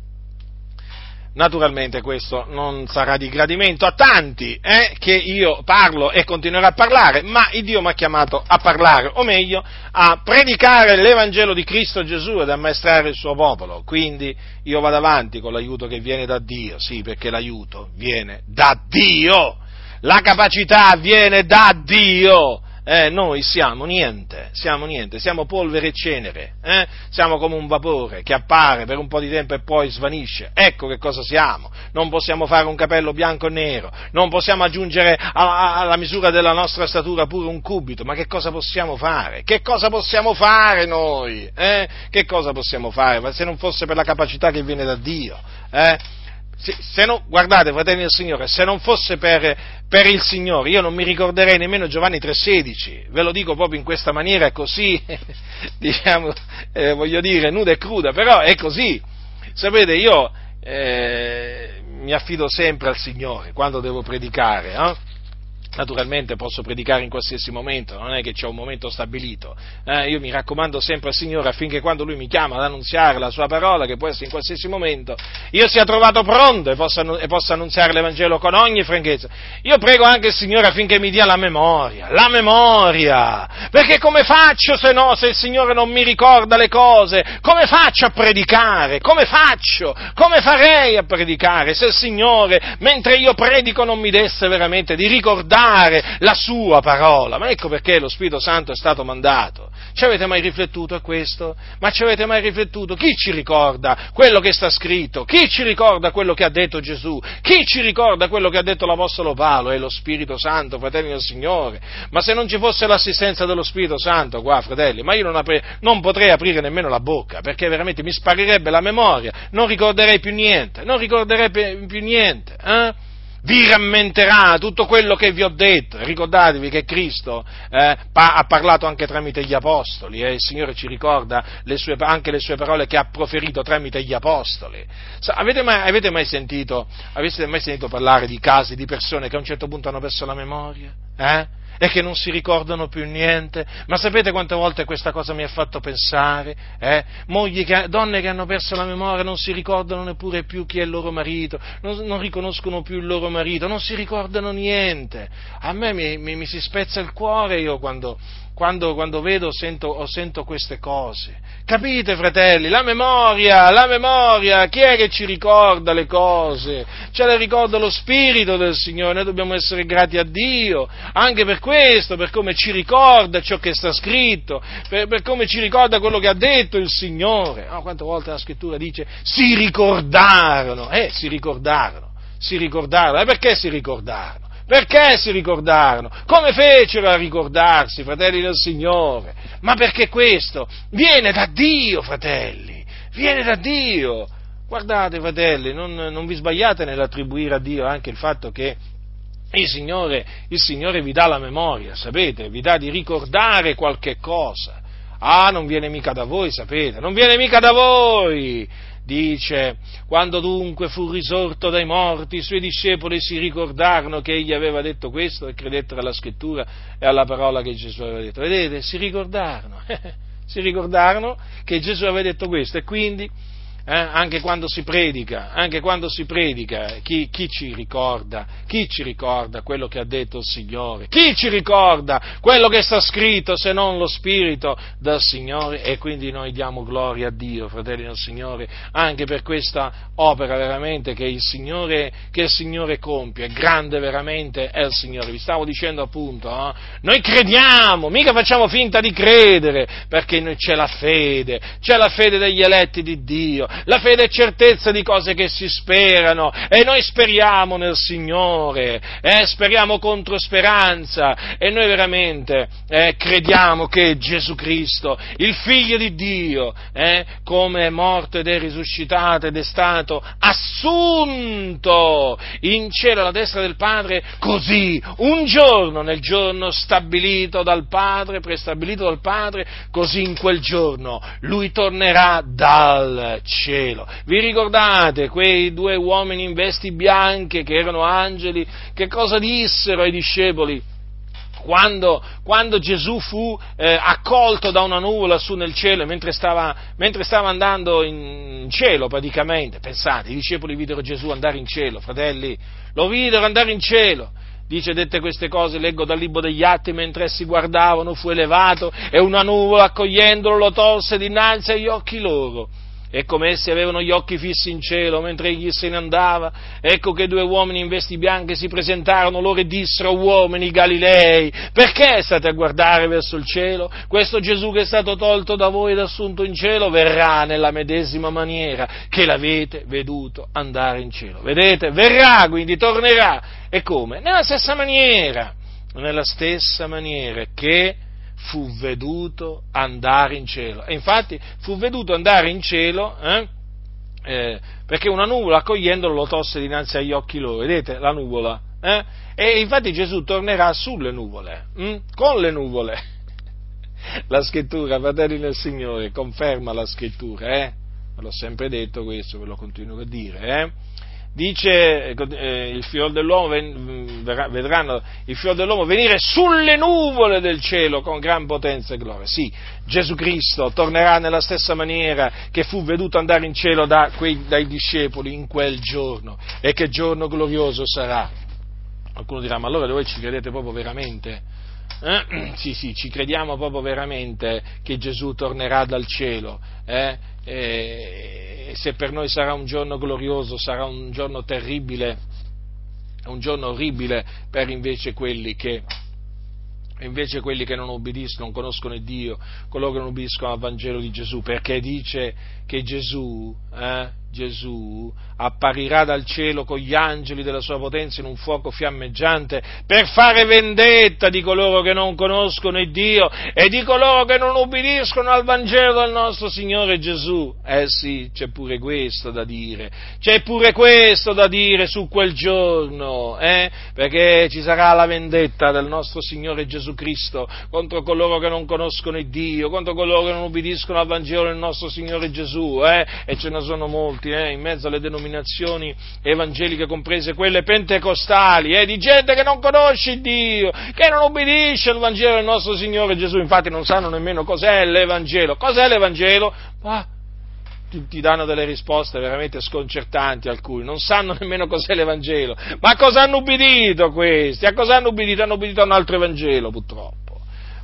A: Naturalmente questo non sarà di gradimento a tanti eh, che io parlo e continuerò a parlare, ma il Dio mi ha chiamato a parlare, o meglio, a predicare l'Evangelo di Cristo Gesù ed ammaestrare il suo popolo. Quindi io vado avanti con l'aiuto che viene da Dio, sì, perché l'aiuto viene da Dio, la capacità viene da Dio eh, noi siamo niente, siamo niente, siamo polvere e cenere, eh? siamo come un vapore che appare per un po' di tempo e poi svanisce. Ecco che cosa siamo. Non possiamo fare un capello bianco e nero, non possiamo aggiungere alla misura della nostra statura pure un cubito, ma che cosa possiamo fare? Che cosa possiamo fare noi? Eh? Che cosa possiamo fare? Ma se non fosse per la capacità che viene da Dio? Se, se non, guardate, fratelli del Signore, se non fosse per, per, il Signore, io non mi ricorderei nemmeno Giovanni 3,16, ve lo dico proprio in questa maniera così, diciamo, eh, voglio dire, nuda e cruda, però è così. Sapete, io eh, mi affido sempre al Signore quando devo predicare, eh? Naturalmente posso predicare in qualsiasi momento, non è che c'è un momento stabilito. Eh, io mi raccomando sempre al Signore affinché quando Lui mi chiama ad annunziare la Sua parola, che può essere in qualsiasi momento, io sia trovato pronto e possa, e possa annunziare l'Evangelo con ogni franchezza. Io prego anche il Signore affinché mi dia la memoria, la memoria, perché come faccio se no, se il Signore non mi ricorda le cose? Come faccio a predicare? Come faccio? Come farei a predicare se il Signore, mentre io predico, non mi desse veramente di ricordare? Proclamare la sua parola. Ma ecco perché lo Spirito Santo è stato mandato. Ci avete mai riflettuto a questo? Ma ci avete mai riflettuto? Chi ci ricorda quello che sta scritto? Chi ci ricorda quello che ha detto Gesù? Chi ci ricorda quello che ha detto l'Apostolo Paolo? È lo Spirito Santo, fratelli del Signore. Ma se non ci fosse l'assistenza dello Spirito Santo, qua, fratelli, ma io non, apri- non potrei aprire nemmeno la bocca, perché veramente mi sparirebbe la memoria, non ricorderei più niente, non ricorderei più niente. Eh? Vi rammenterà tutto quello che vi ho detto. Ricordatevi che Cristo eh, pa- ha parlato anche tramite gli apostoli e il Signore ci ricorda le sue, anche le sue parole che ha proferito tramite gli apostoli. Sa, avete, mai, avete, mai sentito, avete mai sentito parlare di casi di persone che a un certo punto hanno perso la memoria? Eh? E che non si ricordano più niente. Ma sapete quante volte questa cosa mi ha fatto pensare? Eh? Mogli che, donne che hanno perso la memoria non si ricordano neppure più chi è il loro marito, non, non riconoscono più il loro marito, non si ricordano niente. A me mi, mi, mi si spezza il cuore io quando, quando, quando vedo sento, o sento queste cose. Capite, fratelli? La memoria, la memoria, chi è che ci ricorda le cose? Ce le ricorda lo Spirito del Signore, noi dobbiamo essere grati a Dio, anche per questo, per come ci ricorda ciò che sta scritto, per, per come ci ricorda quello che ha detto il Signore. Oh, quante volte la scrittura dice si ricordarono, eh, si ricordarono, si ricordarono, e perché si ricordarono? Perché si ricordarono? Come fecero a ricordarsi, fratelli del Signore? Ma perché questo viene da Dio, fratelli, viene da Dio. Guardate, fratelli, non, non vi sbagliate nell'attribuire a Dio anche il fatto che il Signore, il Signore vi dà la memoria, sapete, vi dà di ricordare qualche cosa. Ah, non viene mica da voi, sapete, non viene mica da voi dice, quando dunque fu risorto dai morti, i suoi discepoli si ricordarono che egli aveva detto questo e credettero alla scrittura e alla parola che Gesù aveva detto. Vedete, si ricordarono, si ricordarono che Gesù aveva detto questo e quindi eh, anche quando si predica, anche quando si predica, chi, chi, ci ricorda, chi ci ricorda quello che ha detto il Signore? Chi ci ricorda quello che sta scritto se non lo Spirito del Signore? E quindi noi diamo gloria a Dio, fratelli del Signore, anche per questa opera veramente che il Signore, che il Signore compie, grande veramente è il Signore. Vi stavo dicendo appunto, eh? noi crediamo, mica facciamo finta di credere, perché noi c'è la fede, c'è la fede degli eletti di Dio, la fede è certezza di cose che si sperano e noi speriamo nel Signore, eh, speriamo contro speranza e noi veramente eh, crediamo che Gesù Cristo, il Figlio di Dio, eh, come è morto ed è risuscitato ed è stato assunto in cielo alla destra del Padre, così un giorno, nel giorno stabilito dal Padre, prestabilito dal Padre, così in quel giorno lui tornerà dal cielo cielo. Vi ricordate quei due uomini in vesti bianche che erano angeli? Che cosa dissero ai discepoli? Quando, quando, Gesù fu eh, accolto da una nuvola su nel cielo mentre stava, mentre stava, andando in cielo praticamente, pensate, i discepoli videro Gesù andare in cielo, fratelli, lo videro andare in cielo. Dice, dette queste cose, leggo dal libro degli atti, mentre essi guardavano, fu elevato e una nuvola accogliendolo lo tolse dinanzi agli occhi loro e come essi avevano gli occhi fissi in cielo mentre egli se ne andava, ecco che due uomini in vesti bianche si presentarono loro e dissero, uomini Galilei, perché state a guardare verso il cielo? Questo Gesù che è stato tolto da voi ed assunto in cielo verrà nella medesima maniera che l'avete veduto andare in cielo. Vedete? Verrà, quindi tornerà. E come? Nella stessa maniera, nella stessa maniera che fu veduto andare in cielo. E infatti fu veduto andare in cielo eh, eh, perché una nuvola accogliendolo lo tosse dinanzi agli occhi loro. Vedete la nuvola? Eh? E infatti Gesù tornerà sulle nuvole, hm? con le nuvole. La scrittura, fratelli del Signore, conferma la scrittura, eh? Ve l'ho sempre detto questo, ve lo continuo a dire, eh? Dice eh, il figlio dell'uomo vedranno il figlio dell'uomo venire sulle nuvole del cielo con gran potenza e gloria. Sì, Gesù Cristo tornerà nella stessa maniera che fu veduto andare in cielo da quei, dai discepoli in quel giorno. E che giorno glorioso sarà. Qualcuno dirà, ma allora voi ci credete proprio veramente? Eh? Sì, sì, ci crediamo proprio veramente che Gesù tornerà dal cielo. Eh? E se per noi sarà un giorno glorioso, sarà un giorno terribile, un giorno orribile per invece quelli che, invece quelli che non obbediscono, non conoscono Dio, coloro che non obbediscono al Vangelo di Gesù, perché dice che Gesù, eh, Gesù apparirà dal cielo con gli angeli della sua potenza in un fuoco fiammeggiante per fare vendetta di coloro che non conoscono il Dio e di coloro che non ubbidiscono al Vangelo del nostro Signore Gesù. Eh sì, c'è pure questo da dire, c'è pure questo da dire su quel giorno, eh? perché ci sarà la vendetta del nostro Signore Gesù Cristo contro coloro che non conoscono il Dio, contro coloro che non ubbidiscono al Vangelo del nostro Signore Gesù, eh? e ce ne sono molti eh? in mezzo alle denominazioni evangeliche, comprese quelle pentecostali, eh, di gente che non conosce Dio, che non obbedisce al Vangelo del nostro Signore Gesù, infatti non sanno nemmeno cos'è l'Evangelo. Cos'è l'Evangelo? Ah, ti, ti danno delle risposte veramente sconcertanti alcuni, non sanno nemmeno cos'è l'Evangelo. Ma cosa hanno ubbidito questi? A cosa hanno ubbidito? Hanno ubbidito a un altro Evangelo, purtroppo.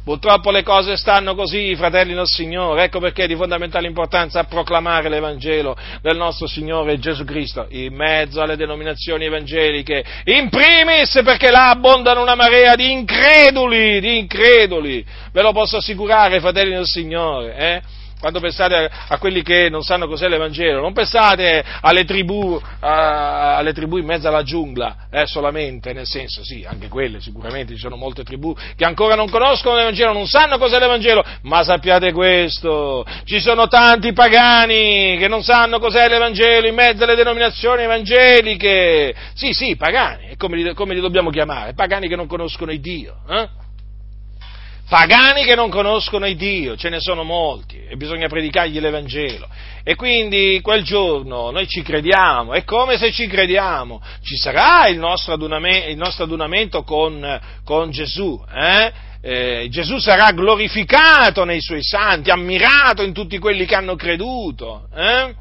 A: Purtroppo le cose stanno così, fratelli del Signore, ecco perché è di fondamentale importanza proclamare l'Evangelo del nostro Signore Gesù Cristo in mezzo alle denominazioni evangeliche, in primis perché là abbondano una marea di increduli, di increduli, ve lo posso assicurare, fratelli del Signore, eh? Quando pensate a quelli che non sanno cos'è l'Evangelo, non pensate alle tribù, a, alle tribù in mezzo alla giungla, eh, solamente, nel senso, sì, anche quelle sicuramente, ci sono molte tribù che ancora non conoscono l'Evangelo, non sanno cos'è l'Evangelo, ma sappiate questo, ci sono tanti pagani che non sanno cos'è l'Evangelo in mezzo alle denominazioni evangeliche, sì, sì, pagani, come li, come li dobbiamo chiamare? Pagani che non conoscono il Dio, eh? Pagani che non conoscono il Dio, ce ne sono molti e bisogna predicargli l'Evangelo. E quindi quel giorno noi ci crediamo, è come se ci crediamo, ci sarà il nostro adunamento, il nostro adunamento con, con Gesù, eh? Eh, Gesù sarà glorificato nei suoi santi, ammirato in tutti quelli che hanno creduto, eh?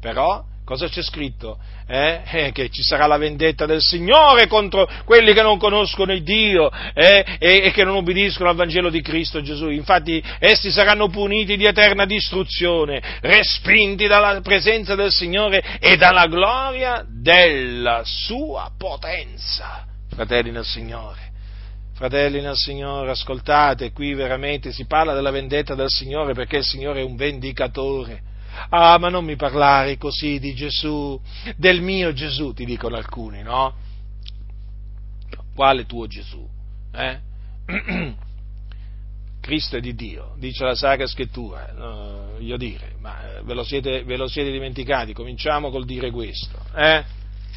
A: però cosa c'è scritto? eh, eh, che ci sarà la vendetta del Signore contro quelli che non conoscono il Dio eh, e, e, che non obbediscono al Vangelo di Cristo Gesù. Infatti essi saranno puniti di eterna distruzione, respinti dalla presenza del Signore e dalla gloria della sua potenza. Fratelli nel Signore. Fratelli nel Signore, ascoltate, qui veramente si parla della vendetta del Signore perché il Signore è un vendicatore Ah, ma non mi parlare così di Gesù, del mio Gesù, ti dicono alcuni, no? Quale tuo Gesù? Eh? Cristo è di Dio, dice la Sacra Scrittura, voglio dire, ma eh, ve lo, siete, ve lo, siete, dimenticati, cominciamo col dire questo, eh?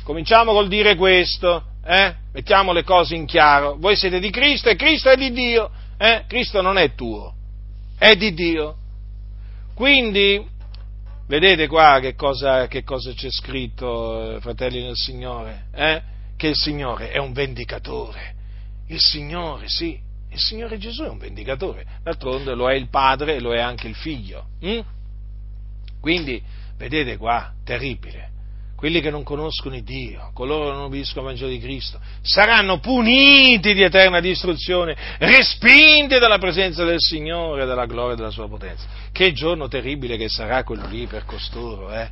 A: Cominciamo col dire questo, eh? Mettiamo le cose in chiaro, voi siete di Cristo e Cristo è di Dio, eh? Cristo non è tuo, è di Dio. Quindi, Vedete qua che cosa, che cosa c'è scritto, eh, fratelli del Signore? Eh? Che il Signore è un vendicatore. Il Signore, sì, il Signore Gesù è un vendicatore. D'altronde lo è il Padre e lo è anche il Figlio. Hm? Quindi, vedete qua, terribile quelli che non conoscono Dio, coloro che non obbediscono al Vangelo di Cristo, saranno puniti di eterna distruzione, respinti dalla presenza del Signore e della gloria della sua potenza. Che giorno terribile che sarà quello lì per costoro, eh?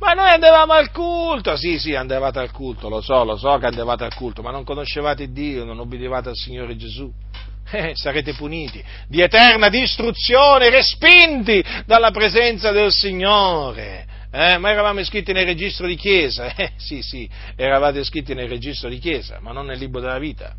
A: Ma noi andavamo al culto, sì, sì, andavate al culto, lo so, lo so che andavate al culto, ma non conoscevate Dio, non obbedivate al Signore Gesù. Eh, sarete puniti di eterna distruzione, respinti dalla presenza del Signore. Eh, ma eravamo iscritti nel registro di chiesa, eh, sì, sì, eravate iscritti nel registro di chiesa, ma non nel libro della vita.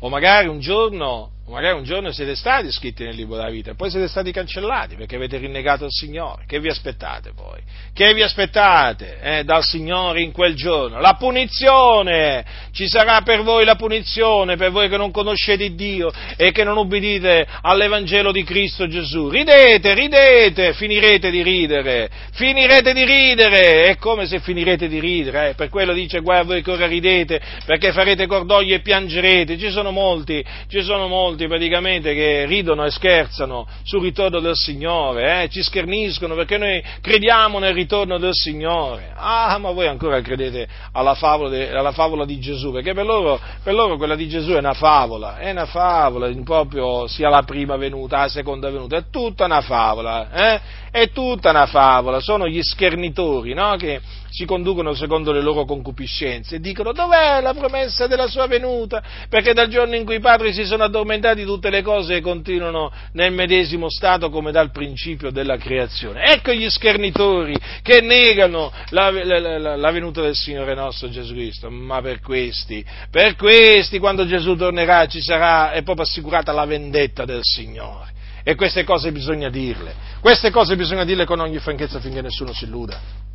A: O magari un giorno magari un giorno siete stati iscritti nel libro della vita e poi siete stati cancellati perché avete rinnegato il Signore. Che vi aspettate poi? Che vi aspettate eh, dal Signore in quel giorno? La punizione! Ci sarà per voi la punizione, per voi che non conoscete Dio e che non ubbidite all'Evangelo di Cristo Gesù. Ridete, ridete, finirete di ridere, finirete di ridere, è come se finirete di ridere, eh. per quello dice guai voi che ora ridete, perché farete cordoglio e piangerete, ci sono molti, ci sono molti molti praticamente che ridono e scherzano sul ritorno del Signore, eh? ci scherniscono perché noi crediamo nel ritorno del Signore. Ah, ma voi ancora credete alla favola, de, alla favola di Gesù, perché per loro, per loro, quella di Gesù è una favola, è una favola, proprio sia la prima venuta, la seconda venuta, è tutta una favola, eh? È tutta una favola, sono gli schernitori no? che si conducono secondo le loro concupiscenze e dicono dov'è la promessa della sua venuta? Perché dal giorno in cui i padri si sono addormentati tutte le cose continuano nel medesimo stato come dal principio della creazione. Ecco gli schernitori che negano la, la, la, la venuta del Signore nostro Gesù Cristo, ma per questi, per questi quando Gesù tornerà ci sarà, è proprio assicurata la vendetta del Signore. E queste cose bisogna dirle, queste cose bisogna dirle con ogni franchezza finché nessuno si illuda.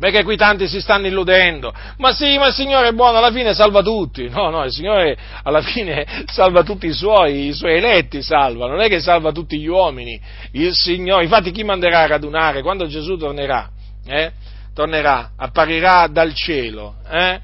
A: Perché qui tanti si stanno illudendo. Ma sì, ma il Signore è buono, alla fine salva tutti. No, no, il Signore alla fine salva tutti i suoi, i suoi eletti salva, non è che salva tutti gli uomini. Il Signore, infatti chi manderà a radunare quando Gesù tornerà? Eh? Tornerà, apparirà dal cielo, eh?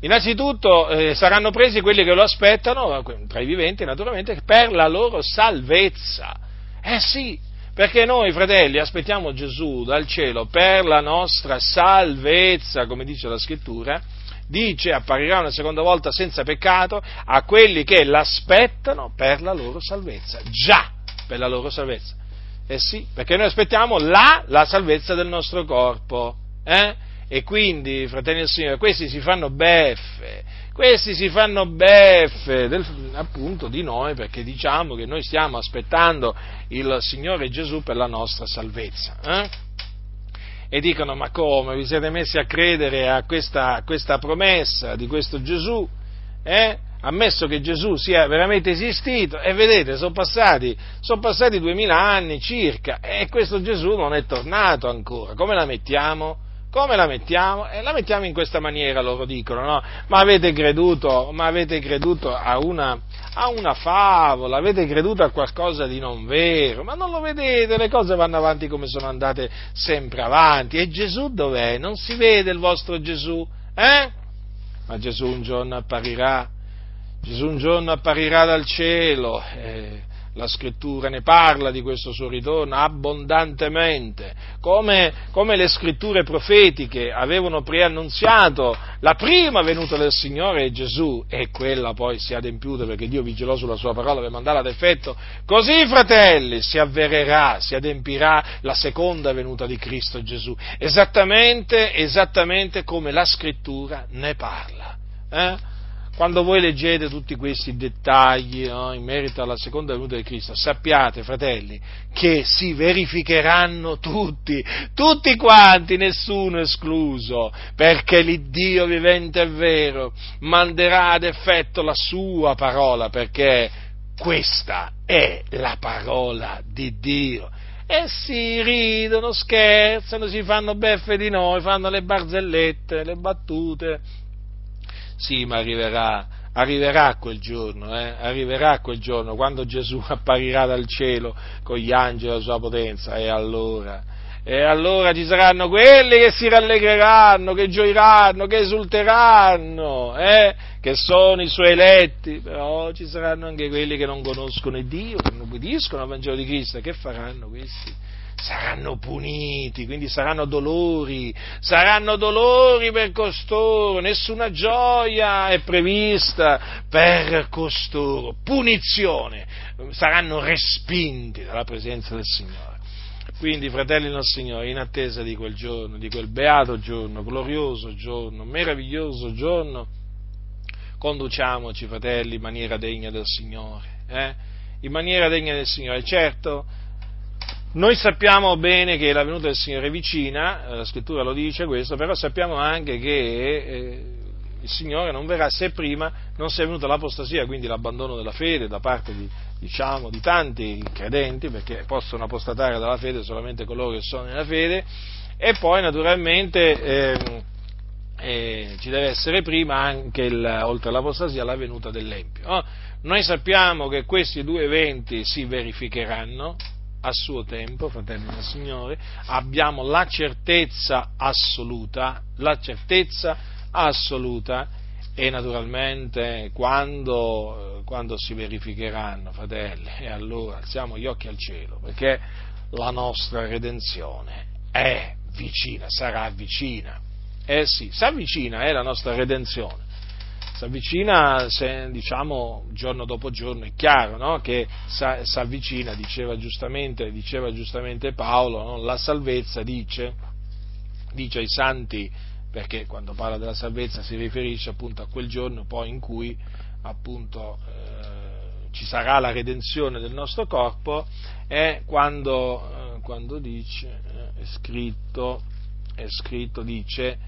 A: Innanzitutto eh, saranno presi quelli che lo aspettano, tra i viventi naturalmente, per la loro salvezza. Eh sì, perché noi, fratelli, aspettiamo Gesù dal cielo per la nostra salvezza, come dice la scrittura, dice apparirà una seconda volta senza peccato a quelli che l'aspettano per la loro salvezza. Già, per la loro salvezza. Eh sì, perché noi aspettiamo là la salvezza del nostro corpo. Eh? E quindi, fratelli del Signore, questi si fanno beffe, questi si fanno beffe del, appunto di noi perché diciamo che noi stiamo aspettando il Signore Gesù per la nostra salvezza. Eh? E dicono, ma come vi siete messi a credere a questa, questa promessa di questo Gesù? Eh? ammesso che Gesù sia veramente esistito, e vedete, sono passati, sono passati duemila anni circa, e questo Gesù non è tornato ancora, come la mettiamo? Come la mettiamo? Eh, la mettiamo in questa maniera, loro dicono, no? Ma avete creduto, ma avete creduto a, una, a una favola, avete creduto a qualcosa di non vero, ma non lo vedete, le cose vanno avanti come sono andate sempre avanti. E Gesù dov'è? Non si vede il vostro Gesù, eh? Ma Gesù un giorno apparirà, Gesù un giorno apparirà dal cielo. Eh, la scrittura ne parla di questo suo ritorno abbondantemente, come, come, le scritture profetiche avevano preannunziato la prima venuta del Signore Gesù e quella poi si è adempiuta perché Dio vigilò sulla sua parola per mandarla ad effetto, così fratelli si avvererà, si adempirà la seconda venuta di Cristo Gesù, esattamente, esattamente come la scrittura ne parla. Eh? Quando voi leggete tutti questi dettagli no, in merito alla seconda venuta di Cristo, sappiate, fratelli, che si verificheranno tutti, tutti quanti, nessuno escluso, perché l'Iddio vivente e vero manderà ad effetto la sua parola, perché questa è la parola di Dio. E si ridono, scherzano, si fanno beffe di noi, fanno le barzellette, le battute, sì, ma arriverà, arriverà quel giorno, eh? arriverà quel giorno quando Gesù apparirà dal cielo con gli angeli della sua potenza e allora, e allora ci saranno quelli che si rallegreranno, che gioiranno, che esulteranno, eh? che sono i suoi eletti, però ci saranno anche quelli che non conoscono Dio, che non obbediscono al Vangelo di Cristo, che faranno questi? Saranno puniti, quindi saranno dolori, saranno dolori per costoro, nessuna gioia è prevista per costoro, punizione, saranno respinti dalla presenza del Signore. Quindi, fratelli del Signore, in attesa di quel giorno, di quel beato giorno, glorioso giorno, meraviglioso giorno, conduciamoci, fratelli, in maniera degna del Signore. Eh? In maniera degna del Signore. Certo, noi sappiamo bene che la venuta del Signore è vicina, eh, la scrittura lo dice questo, però sappiamo anche che eh, il Signore non verrà se prima non sia venuta l'apostasia, quindi l'abbandono della fede da parte di, diciamo, di tanti credenti, perché possono apostatare dalla fede solamente coloro che sono nella fede, e poi naturalmente eh, eh, ci deve essere prima anche, il, oltre all'apostasia, la venuta dell'Empio. No? Noi sappiamo che questi due eventi si verificheranno, a suo tempo, fratelli del Signore, abbiamo la certezza assoluta, la certezza assoluta e naturalmente quando, quando si verificheranno, fratelli, e allora alziamo gli occhi al cielo, perché la nostra redenzione è vicina, sarà vicina. Eh sì, si avvicina, è la nostra redenzione si avvicina, se, diciamo, giorno dopo giorno, è chiaro no? che si avvicina, diceva giustamente, diceva giustamente Paolo, no? la salvezza dice, dice ai santi, perché quando parla della salvezza si riferisce appunto a quel giorno poi in cui appunto eh, ci sarà la redenzione del nostro corpo, è quando, eh, quando dice, eh, è scritto, è scritto, dice,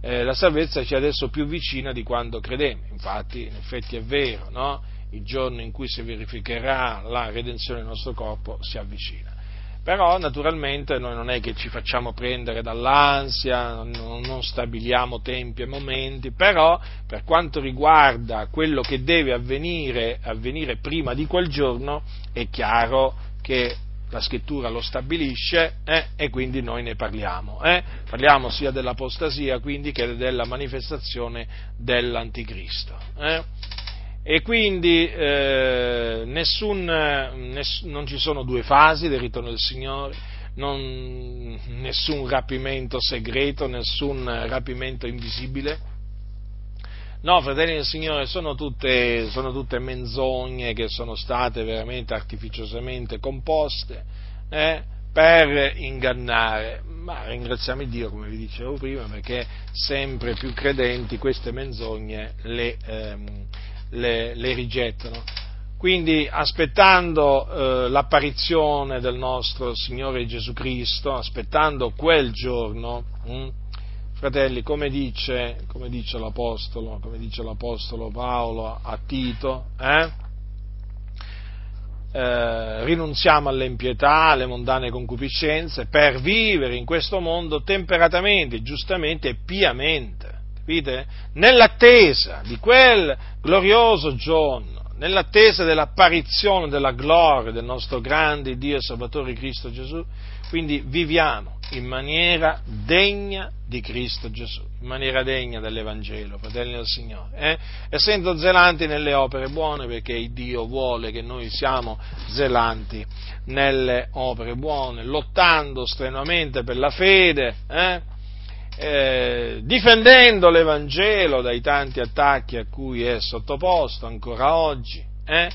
A: eh, la salvezza ci è adesso più vicina di quando credemmo. Infatti, in effetti è vero, no? il giorno in cui si verificherà la redenzione del nostro corpo si avvicina. Però naturalmente noi non è che ci facciamo prendere dall'ansia, non, stabiliamo tempi e momenti, però per quanto riguarda quello che deve avvenire, avvenire prima di quel giorno, è chiaro che la scrittura lo stabilisce eh, e quindi noi ne parliamo. Eh? Parliamo sia dell'apostasia quindi che della manifestazione dell'anticristo. Eh? E quindi eh, nessun, ness, non ci sono due fasi del ritorno del Signore, non, nessun rapimento segreto, nessun rapimento invisibile. No, fratelli del Signore, sono tutte, sono tutte menzogne che sono state veramente artificiosamente composte eh, per ingannare. Ma ringraziamo Dio, come vi dicevo prima, perché sempre più credenti queste menzogne le, ehm, le, le rigettano. Quindi aspettando eh, l'apparizione del nostro Signore Gesù Cristo, aspettando quel giorno, mh, hm, Fratelli, come dice, come dice, l'Apostolo, come dice l'Apostolo Paolo a Tito, eh? Eh, rinunziamo alle impietà, alle mondane concupiscenze, per vivere in questo mondo temperatamente, giustamente e piamente, capite? Nell'attesa di quel glorioso giorno, nell'attesa dell'apparizione della gloria del nostro grande Dio e Salvatore Cristo Gesù, quindi viviamo in maniera degna di Cristo Gesù, in maniera degna dell'Evangelo, fratelli del Signore, eh? essendo zelanti nelle opere buone, perché Dio vuole che noi siamo zelanti nelle opere buone, lottando strenuamente per la fede, eh? Eh, difendendo l'Evangelo dai tanti attacchi a cui è sottoposto ancora oggi, eh?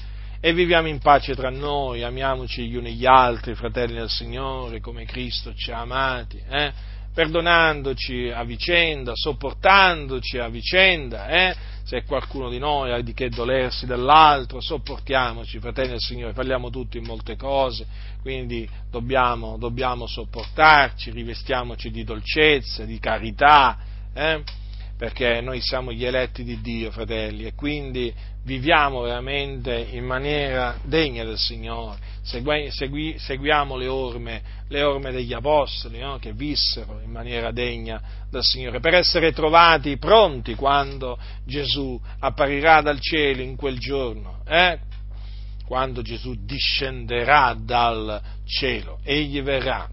A: E viviamo in pace tra noi, amiamoci gli uni gli altri, fratelli del Signore, come Cristo ci ha amati, eh? perdonandoci a vicenda, sopportandoci a vicenda, eh? se qualcuno di noi ha di che dolersi dell'altro, sopportiamoci, fratelli del Signore, parliamo tutti in molte cose, quindi dobbiamo, dobbiamo sopportarci, rivestiamoci di dolcezza, di carità, eh? Perché noi siamo gli eletti di Dio, fratelli, e quindi viviamo veramente in maniera degna del Signore, segui, segui, seguiamo le orme, le orme degli Apostoli no? che vissero in maniera degna del Signore, per essere trovati pronti quando Gesù apparirà dal cielo in quel giorno, eh? quando Gesù discenderà dal cielo, egli verrà,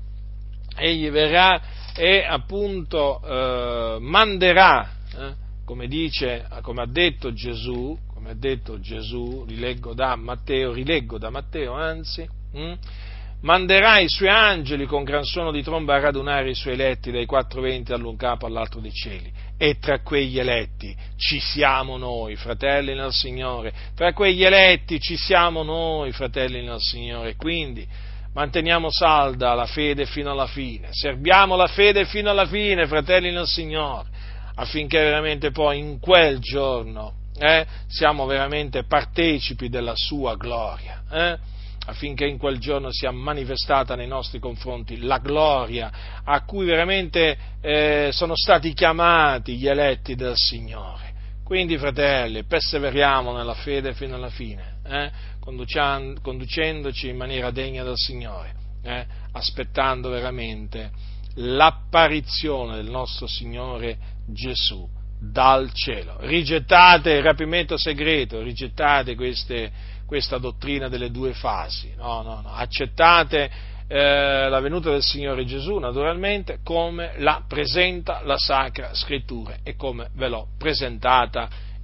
A: egli verrà e appunto eh, manderà, eh, come, dice, come ha detto Gesù, come ha detto Gesù, rileggo da Matteo, rileggo da Matteo anzi, hm? manderà i suoi angeli con gran suono di tromba a radunare i suoi eletti dai quattro venti all'un capo all'altro dei cieli. E tra quegli eletti ci siamo noi, fratelli nel Signore, tra quegli eletti ci siamo noi, fratelli nel Signore. Quindi manteniamo salda la fede fino alla fine, serviamo la fede fino alla fine, fratelli nel Signore, affinché veramente poi in quel giorno eh, siamo veramente partecipi della sua gloria, eh, affinché in quel giorno sia manifestata nei nostri confronti la gloria a cui veramente eh, sono stati chiamati gli eletti del Signore. Quindi, fratelli, perseveriamo nella fede fino alla fine, eh, conducendoci in maniera degna del Signore, eh, aspettando veramente l'apparizione del nostro Signore Gesù dal cielo. Rigettate il rapimento segreto, rigettate queste, questa dottrina delle due fasi, no, no, no. accettate eh, la venuta del Signore Gesù naturalmente come la presenta la Sacra Scrittura e come ve l'ho presentata